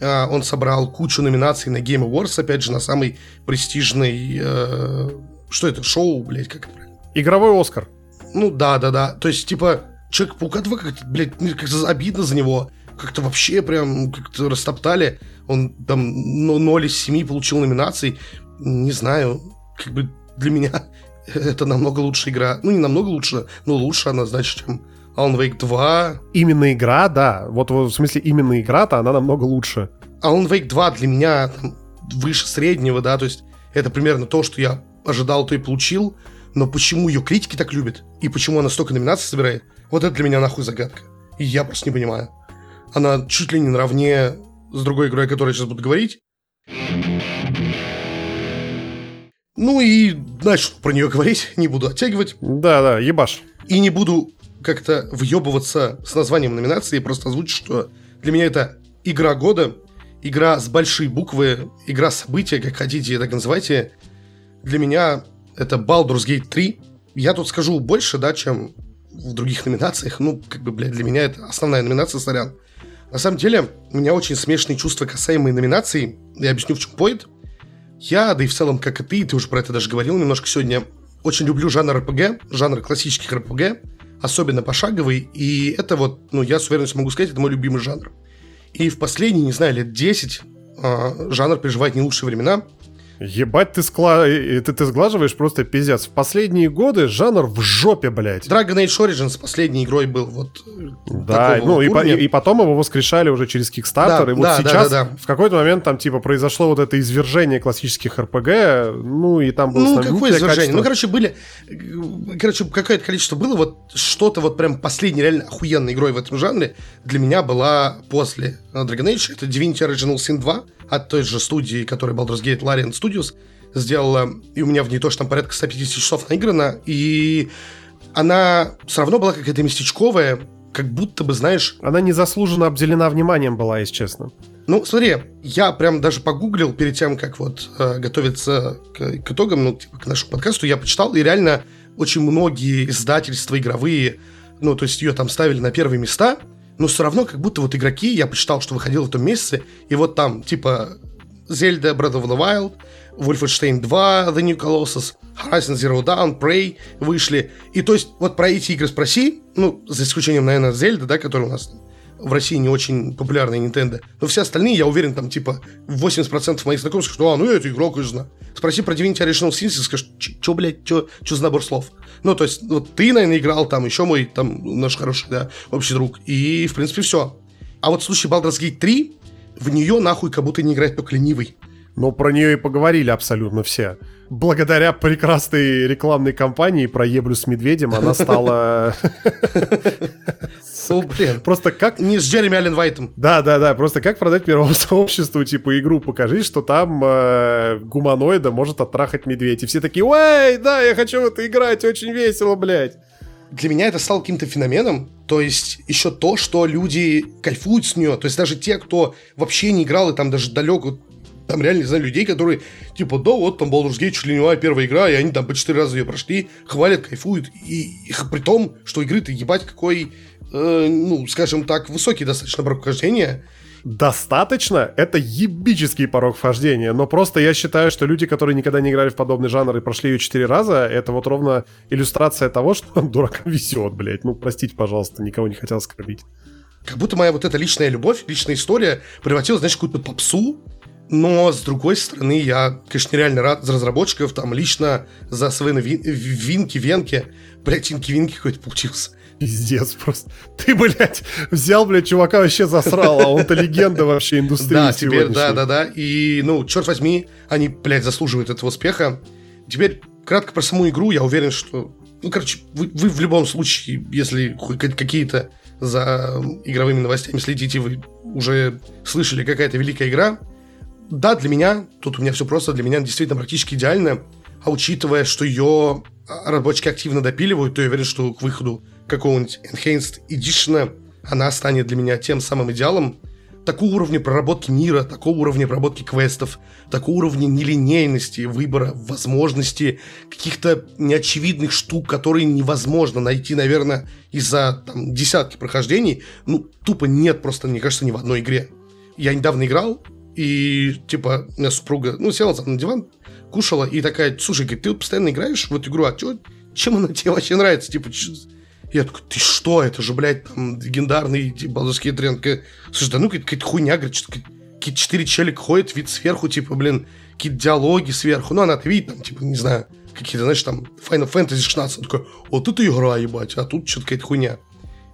А, он собрал кучу номинаций на Game Awards, опять же, на самый престижный... Э, что это? Шоу, блядь, как это? Игровой Оскар. Ну да, да, да. То есть, типа, Человек-паука 2 как-то, блядь, мне как-то обидно за него. Как-то вообще прям как-то растоптали. Он там 0 из 7 получил номинаций. Не знаю, как бы для меня (laughs) это намного лучше игра. Ну, не намного лучше, но лучше она, значит, чем Alan Wake 2. Именно игра, да. Вот, вот в смысле, именно игра-то, она намного лучше. Alan Wake 2 для меня там, выше среднего, да, то есть это примерно то, что я ожидал, то и получил. Но почему ее критики так любят? И почему она столько номинаций собирает? Вот это для меня нахуй загадка. И я просто не понимаю. Она чуть ли не наравне с другой игрой, о которой я сейчас буду говорить. Ну и дальше про нее говорить (laughs) не буду оттягивать. Да-да, ебаш. И не буду как-то въебываться с названием номинации, просто озвучить, что для меня это игра года, игра с большой буквы, игра события, как хотите, так называйте. Для меня это Baldur's Gate 3. Я тут скажу больше, да, чем в других номинациях. Ну, как бы, блядь, для меня это основная номинация, сорян. На самом деле, у меня очень смешные чувства касаемые номинаций. Я объясню, в чем поинт. Я, да и в целом, как и ты, ты уже про это даже говорил немножко сегодня, очень люблю жанр РПГ, жанр классических РПГ, особенно пошаговый, и это вот, ну, я с уверенностью могу сказать, это мой любимый жанр. И в последние, не знаю, лет 10 э, жанр переживает не лучшие времена. Ебать, ты, скла... ты, ты сглаживаешь просто пиздец. В последние годы жанр в жопе, блядь. Dragon Age Origins последней игрой был вот Да, ну и, по, и, и потом его воскрешали уже через Kickstarter, да, и вот да, сейчас да, да, да. в какой-то момент там типа произошло вот это извержение классических РПГ, ну и там было... Ну какое извержение? Качество. Ну короче были, короче какое-то количество было, вот что-то вот прям последней реально охуенной игрой в этом жанре для меня была после Dragon Age, это Divinity Original Sin 2, от той же студии, которая Baldur's Gate Larian Studios сделала, и у меня в ней тоже там порядка 150 часов наиграно, и она все равно была какая-то местечковая, как будто бы, знаешь... Она незаслуженно обделена вниманием была, если честно. Ну, смотри, я прям даже погуглил перед тем, как вот э, готовиться к, к итогам, ну, типа, к нашему подкасту, я почитал, и реально очень многие издательства игровые, ну, то есть ее там ставили на первые места, но все равно как будто вот игроки, я почитал, что выходил в том месяце, и вот там типа Zelda Breath of the Wild, Wolfenstein 2, The New Colossus, Horizon Zero Dawn, Prey вышли. И то есть вот про эти игры спроси, ну, за исключением, наверное, Зельда, да, который у нас в России не очень популярная Nintendo. Но все остальные, я уверен, там, типа, 80% моих знакомых скажут, а, ну я эту игру, конечно. Спроси про Divinity Original Sin, скажешь, что, блядь, что за набор слов? Ну, то есть, вот ты, наверное, играл, там, еще мой, там, наш хороший, да, общий друг. И, в принципе, все. А вот в случае Baldur's Gate 3, в нее нахуй как будто не играет только ленивый. Но про нее и поговорили абсолютно все. Благодаря прекрасной рекламной кампании про еблю с медведем она стала... (laughs) О, блин. Просто как... Не с Джереми Аллен Вайтом. Да, да, да. Просто как продать мировому (laughs) сообществу, типа, игру покажи, что там э, гуманоида может оттрахать медведь. И все такие, ой, да, я хочу в это играть, очень весело, блядь. Для меня это стало каким-то феноменом. То есть еще то, что люди кайфуют с нее. То есть даже те, кто вообще не играл и там даже далеко там реально, не знаю, людей, которые, типа, да, вот там Baldur's Gate чуть ли не первая игра, и они там по четыре раза ее прошли, хвалят, кайфуют. И, и при том, что игры-то ебать какой, э, ну, скажем так, высокий достаточно порог вхождения. Достаточно? Это ебический порог вхождения. Но просто я считаю, что люди, которые никогда не играли в подобный жанр и прошли ее четыре раза, это вот ровно иллюстрация того, что он (laughs) дуракам везет, блядь. Ну, простите, пожалуйста, никого не хотел оскорбить. Как будто моя вот эта личная любовь, личная история превратилась, знаешь, в какую-то попсу, но, с другой стороны, я, конечно, нереально рад за разработчиков, там, лично за свои винки, венки. Блять, винки-винки какой-то получился. Пиздец просто. Ты, блядь, взял, блядь, чувака вообще засрал, а он-то легенда вообще индустрии Да, теперь, да, да, да. И, ну, черт возьми, они, блядь, заслуживают этого успеха. Теперь, кратко про саму игру, я уверен, что... Ну, короче, вы, вы в любом случае, если какие-то за игровыми новостями следите, вы уже слышали какая-то великая игра, да, для меня, тут у меня все просто, для меня действительно практически идеально, а учитывая, что ее разработчики активно допиливают, то я уверен, что к выходу какого-нибудь Enhanced Edition она станет для меня тем самым идеалом. Такого уровня проработки мира, такого уровня проработки квестов, такого уровня нелинейности, выбора, возможности, каких-то неочевидных штук, которые невозможно найти, наверное, из-за там, десятки прохождений, ну, тупо нет просто, мне кажется, ни в одной игре. Я недавно играл, и, типа, у меня супруга, ну, села на диван, кушала, и такая, слушай, говорит, ты постоянно играешь в эту игру, а чё, чем она тебе вообще нравится? Типа? Я такой, ты что, это же, блядь, там, легендарный типа, балдурский тренд. Слушай, да ну, какая-то хуйня, говорит, какие-то четыре челика ходят, вид сверху, типа, блин, какие-то диалоги сверху. Ну, она это видит, там, типа, не знаю, какие-то, знаешь, там, Final Fantasy 16. Он такой, вот это игра, ебать, а тут что-то какая-то хуйня.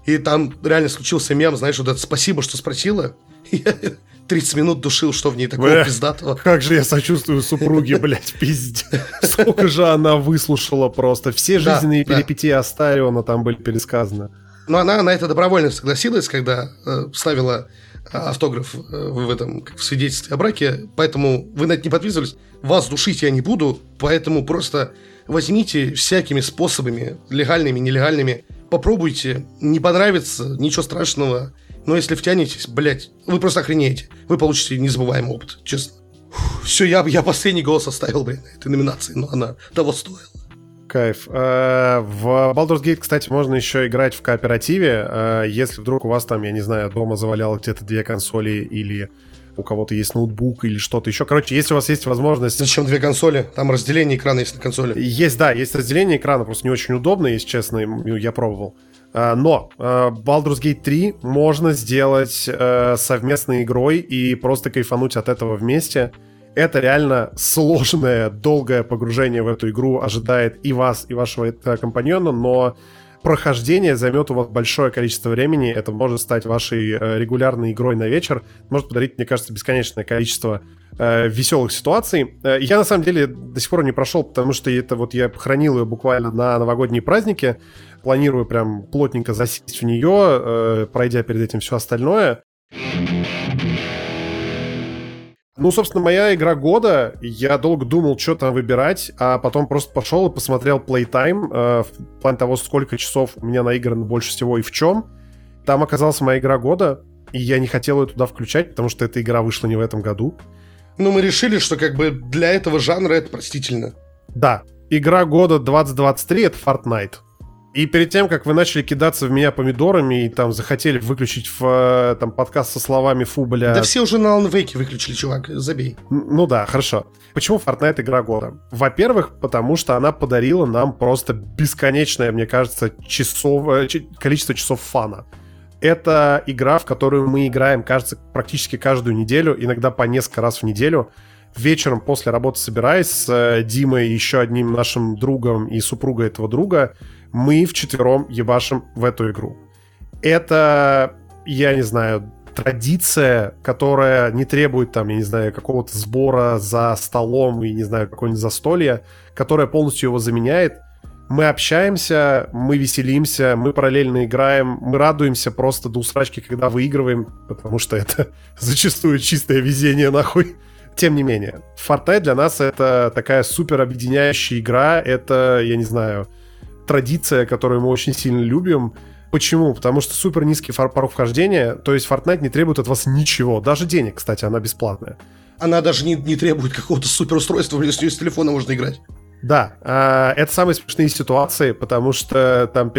И там реально случился мем, знаешь, вот это «спасибо, что спросила». (laughs) 30 минут душил, что в ней такого Бля, пиздатого. Как же я сочувствую супруге, блядь, пиздец. Сколько же она выслушала просто. Все жизненные да, перипетии да. Астариона там были пересказаны. Но она на это добровольно согласилась, когда э, ставила э, автограф э, в этом как в свидетельстве о браке, поэтому вы на это не подписывались. Вас душить я не буду, поэтому просто возьмите всякими способами, легальными, нелегальными, попробуйте, не понравится, ничего страшного, но если втянетесь, блядь, вы просто охренеете. Вы получите незабываемый опыт, честно. все, я, я последний голос оставил, на этой номинации, но она того стоила. Кайф. Э, в Baldur's Gate, кстати, можно еще играть в кооперативе. Э, если вдруг у вас там, я не знаю, дома заваляло где-то две консоли или у кого-то есть ноутбук или что-то еще. Короче, если у вас есть возможность... Зачем две консоли? Там разделение экрана есть на консоли. Есть, да, есть разделение экрана, просто не очень удобно, если честно, я пробовал. А, но uh, Baldur's Gate 3 можно сделать uh, совместной игрой и просто кайфануть от этого вместе. Это реально сложное, долгое погружение в эту игру ожидает и вас, и вашего компаньона, но прохождение займет у вас большое количество времени. Это может стать вашей э, регулярной игрой на вечер. Может подарить, мне кажется, бесконечное количество э, веселых ситуаций. Э, я, на самом деле, до сих пор не прошел, потому что это вот я хранил ее буквально на новогодние праздники. Планирую прям плотненько засесть в нее, э, пройдя перед этим все остальное. Ну, собственно, моя игра года. Я долго думал, что там выбирать, а потом просто пошел и посмотрел Playtime э, в плане того, сколько часов у меня наиграно больше всего и в чем. Там оказалась моя игра года, и я не хотел ее туда включать, потому что эта игра вышла не в этом году. Ну, мы решили, что как бы для этого жанра это простительно. Да. Игра года 2023 — это Fortnite. И перед тем, как вы начали кидаться в меня помидорами и там захотели выключить в, э, там подкаст со словами «фу, бля...» Да все уже на Wake выключили, чувак, забей. Ну да, хорошо. Почему Fortnite игра года? Во-первых, потому что она подарила нам просто бесконечное, мне кажется, часов, э, количество часов фана. Это игра, в которую мы играем, кажется, практически каждую неделю, иногда по несколько раз в неделю. Вечером после работы собираясь с э, Димой, еще одним нашим другом и супругой этого друга, мы вчетвером ебашим в эту игру. Это, я не знаю, традиция, которая не требует там, я не знаю, какого-то сбора за столом и, не знаю, какое-нибудь застолье, которая полностью его заменяет. Мы общаемся, мы веселимся, мы параллельно играем, мы радуемся просто до усрачки, когда выигрываем, потому что это (laughs) зачастую чистое везение, нахуй. Тем не менее, Fortnite для нас это такая супер объединяющая игра, это, я не знаю, традиция, которую мы очень сильно любим, Почему? Потому что супер низкий порог вхождения, то есть Fortnite не требует от вас ничего. Даже денег, кстати, она бесплатная. Она даже не, не требует какого-то супер устройства, если с телефона можно играть. Да, э, это самые смешные ситуации, потому что там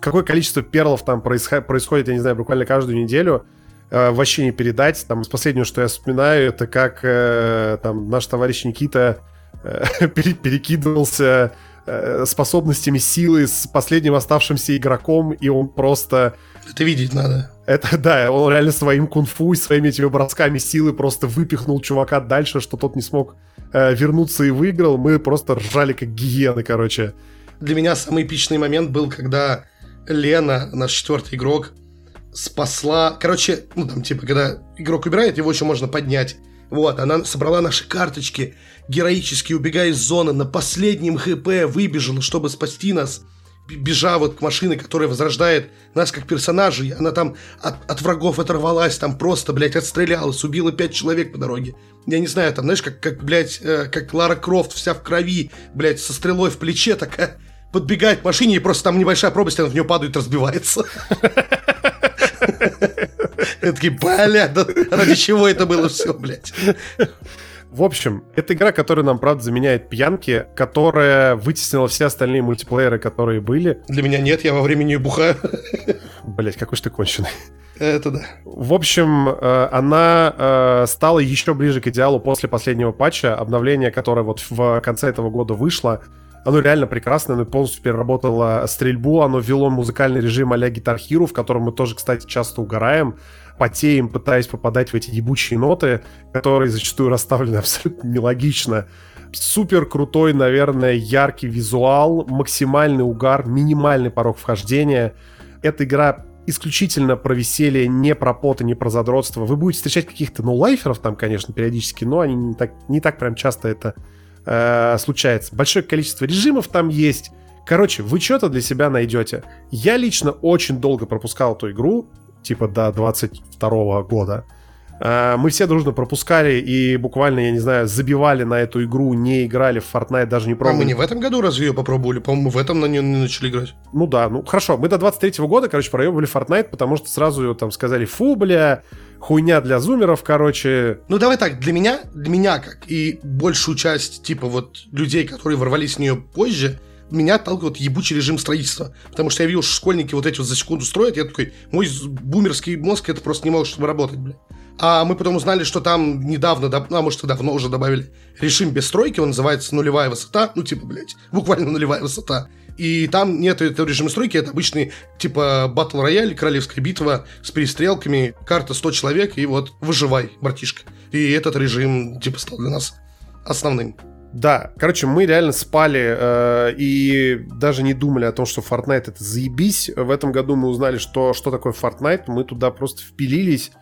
какое количество перлов там происход... происходит, я не знаю, буквально каждую неделю, э, вообще не передать. Там, из последнего, что я вспоминаю, это как э, там наш товарищ Никита э, (laughs) перекидывался Э, способностями силы с последним оставшимся игроком, и он просто... Это видеть надо. Это, (laughs) да, он реально своим кунг-фу и своими этими бросками силы просто выпихнул чувака дальше, что тот не смог э, вернуться и выиграл. Мы просто ржали как гиены, короче. Для меня самый эпичный момент был, когда Лена, наш четвертый игрок, спасла... Короче, ну там типа, когда игрок убирает, его еще можно поднять. Вот, она собрала наши карточки, героически убегая из зоны, на последнем ХП выбежала, чтобы спасти нас, бежа вот к машине, которая возрождает нас как персонажей. Она там от, от врагов оторвалась, там просто, блядь, отстрелялась, убила пять человек по дороге. Я не знаю, там, знаешь, как, как блядь, э, как Лара Крофт вся в крови, блядь, со стрелой в плече такая подбегает к машине, и просто там небольшая пропасть, она в нее падает, (laughs) разбивается. Я такие, бля, ради чего это было все, блядь? В общем, это игра, которая нам, правда, заменяет пьянки, которая вытеснила все остальные мультиплееры, которые были. Для меня нет, я во времени бухаю. Блять, какой же ты конченый. Это да. В общем, э, она э, стала еще ближе к идеалу после последнего патча, обновления, которое вот в конце этого года вышло. Оно реально прекрасно, оно полностью переработало стрельбу, оно ввело музыкальный режим а-ля Guitar Hero, в котором мы тоже, кстати, часто угораем потеем, пытаясь попадать в эти ебучие ноты, которые зачастую расставлены (laughs) абсолютно нелогично. Супер крутой, наверное, яркий визуал, максимальный угар, минимальный порог вхождения. Эта игра исключительно про веселье, не про поты, не про задротство. Вы будете встречать каких-то ноулайферов там, конечно, периодически, но они не так, не так прям часто это э, случается. Большое количество режимов там есть. Короче, вы что-то для себя найдете. Я лично очень долго пропускал эту игру, типа до 22 года. А, мы все дружно пропускали и буквально, я не знаю, забивали на эту игру, не играли в Fortnite, даже не пробовали. А мы не в этом году разве ее попробовали? По-моему, в этом на нее не начали играть. Ну да, ну хорошо. Мы до 23 года, короче, проебывали Fortnite, потому что сразу ее там сказали, фу, бля, хуйня для зумеров, короче. Ну давай так, для меня, для меня как и большую часть, типа вот людей, которые ворвались в нее позже, меня отталкивает ебучий режим строительства. Потому что я видел, что школьники вот эти вот за секунду строят, я такой, мой бумерский мозг это просто не может чтобы работать, бля. А мы потом узнали, что там недавно, а может давно уже добавили режим без стройки, он называется нулевая высота, ну типа, блядь, буквально нулевая высота. И там нет этого режима стройки, это обычный типа батл рояль, королевская битва с перестрелками, карта 100 человек, и вот выживай, братишка. И этот режим типа стал для нас основным. Да, короче, мы реально спали э, и даже не думали о том, что Fortnite это заебись. В этом году мы узнали, что, что такое Fortnite. Мы туда просто впилились,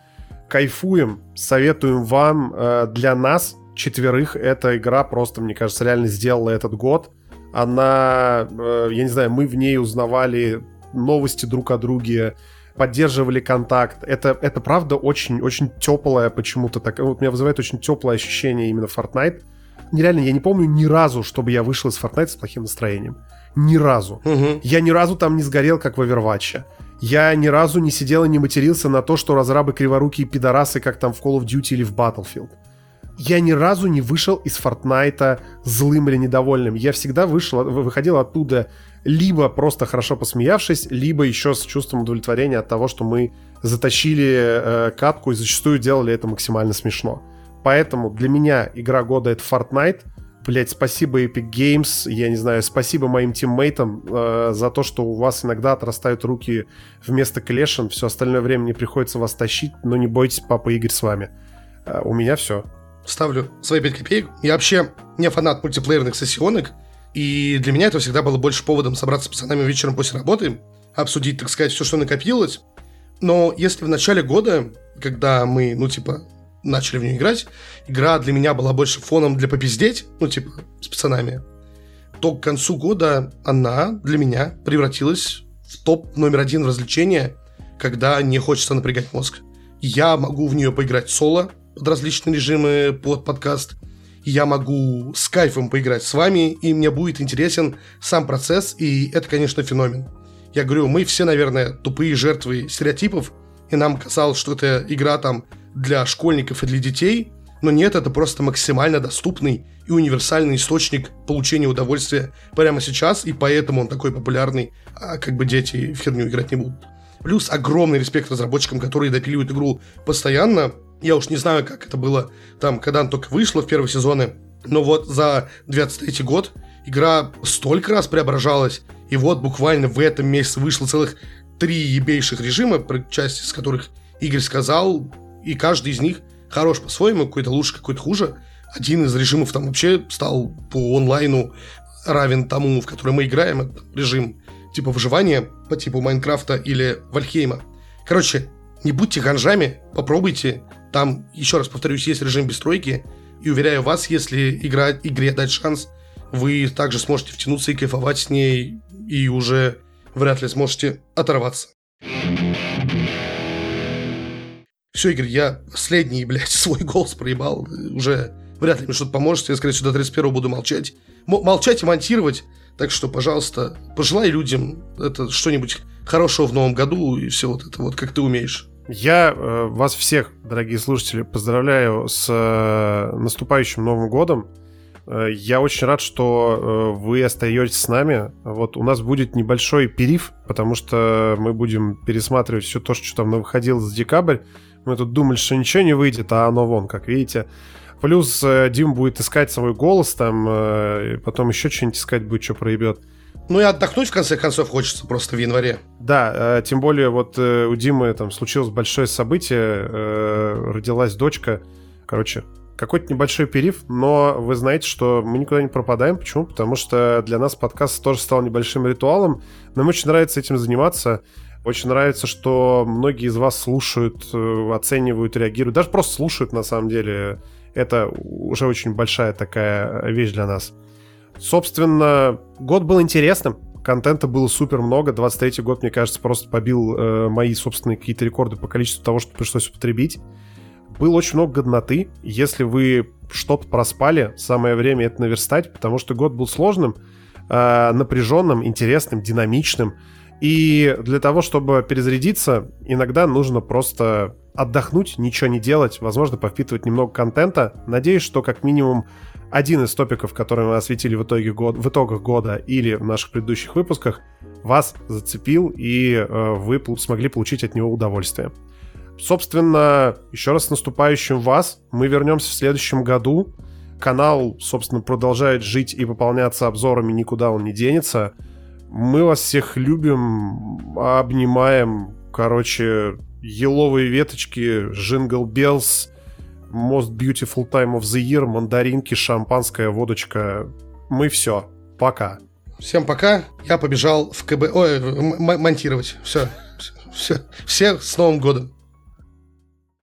кайфуем, советуем вам. Э, для нас, четверых, эта игра просто, мне кажется, реально сделала этот год. Она, э, я не знаю, мы в ней узнавали новости друг о друге, поддерживали контакт. Это, это правда очень-очень теплое почему-то так. Вот меня вызывает очень теплое ощущение именно Fortnite нереально, я не помню ни разу, чтобы я вышел из Fortnite с плохим настроением. Ни разу. Угу. Я ни разу там не сгорел, как в Overwatch. Я ни разу не сидел и не матерился на то, что разрабы криворукие пидорасы, как там в Call of Duty или в Battlefield. Я ни разу не вышел из Фортнайта злым или недовольным. Я всегда вышел, выходил оттуда либо просто хорошо посмеявшись, либо еще с чувством удовлетворения от того, что мы затащили э, катку и зачастую делали это максимально смешно. Поэтому для меня игра года это Fortnite. блядь, спасибо Epic Games, я не знаю, спасибо моим тиммейтам э, за то, что у вас иногда отрастают руки вместо клешен, все остальное время не приходится вас тащить, но не бойтесь, папа Игорь с вами. Э, у меня все. Ставлю свои 5 копеек. Я вообще не фанат мультиплеерных сессионок, и для меня это всегда было больше поводом собраться с пацанами вечером после работы, обсудить, так сказать, все, что накопилось. Но если в начале года, когда мы, ну, типа, начали в нее играть, игра для меня была больше фоном для попиздеть, ну, типа, с пацанами, то к концу года она для меня превратилась в топ номер один развлечения, когда не хочется напрягать мозг. Я могу в нее поиграть соло под различные режимы, под подкаст. Я могу с кайфом поиграть с вами, и мне будет интересен сам процесс, и это, конечно, феномен. Я говорю, мы все, наверное, тупые жертвы стереотипов, и нам казалось, что это игра там для школьников и для детей, но нет, это просто максимально доступный и универсальный источник получения удовольствия прямо сейчас, и поэтому он такой популярный, а как бы дети в херню играть не будут. Плюс огромный респект разработчикам, которые допиливают игру постоянно. Я уж не знаю, как это было там, когда она только вышла в первые сезоны, но вот за 23 год игра столько раз преображалась, и вот буквально в этом месяце вышло целых три ебейших режима, часть из которых Игорь сказал, и каждый из них хорош по-своему, какой-то лучше, какой-то хуже. Один из режимов там вообще стал по онлайну равен тому, в который мы играем, это режим типа выживания по типу Майнкрафта или Вальхейма. Короче, не будьте ганжами, попробуйте. Там, еще раз повторюсь, есть режим без стройки. И уверяю вас, если игра, игре дать шанс, вы также сможете втянуться и кайфовать с ней, и уже вряд ли сможете оторваться. Все, Игорь, я последний, блядь, (laughs) свой голос проебал. Уже вряд ли мне что-то поможет. Я, скорее всего, до 31 буду молчать. М- молчать и монтировать. Так что, пожалуйста, пожелай людям это что-нибудь хорошего в новом году и все вот это вот, как ты умеешь. Я э, вас всех, дорогие слушатели, поздравляю с э, наступающим Новым годом. Э, я очень рад, что э, вы остаетесь с нами. Вот у нас будет небольшой периф, потому что мы будем пересматривать все то, что там выходило за декабрь. Мы тут думали, что ничего не выйдет, а оно вон, как видите. Плюс э, Дим будет искать свой голос там, э, потом еще что-нибудь искать будет, что проебет. Ну и отдохнуть, в конце концов, хочется просто в январе. Да, э, тем более вот э, у Димы там случилось большое событие, э, родилась дочка. Короче, какой-то небольшой периф, но вы знаете, что мы никуда не пропадаем. Почему? Потому что для нас подкаст тоже стал небольшим ритуалом. Нам очень нравится этим заниматься. Очень нравится, что многие из вас слушают, э, оценивают, реагируют. Даже просто слушают, на самом деле. Это уже очень большая такая вещь для нас. Собственно, год был интересным. Контента было супер много. 23 год, мне кажется, просто побил э, мои собственные какие-то рекорды по количеству того, что пришлось употребить. Было очень много годноты. Если вы что-то проспали, самое время это наверстать, потому что год был сложным, э, напряженным, интересным, динамичным. И для того, чтобы перезарядиться, иногда нужно просто отдохнуть, ничего не делать, возможно, повпитывать немного контента. Надеюсь, что как минимум один из топиков, которые мы осветили в, итоге год, в итогах года или в наших предыдущих выпусках, вас зацепил и э, вы смогли получить от него удовольствие. Собственно, еще раз с наступающим вас. Мы вернемся в следующем году. Канал, собственно, продолжает жить и пополняться обзорами, никуда он не денется. Мы вас всех любим, обнимаем. Короче, еловые веточки, Jingle Bells, Most Beautiful Time of the Year, мандаринки, шампанская, водочка. Мы все. Пока. Всем пока. Я побежал в КБ... Ой, монтировать. Все. Все. Все с Новым годом.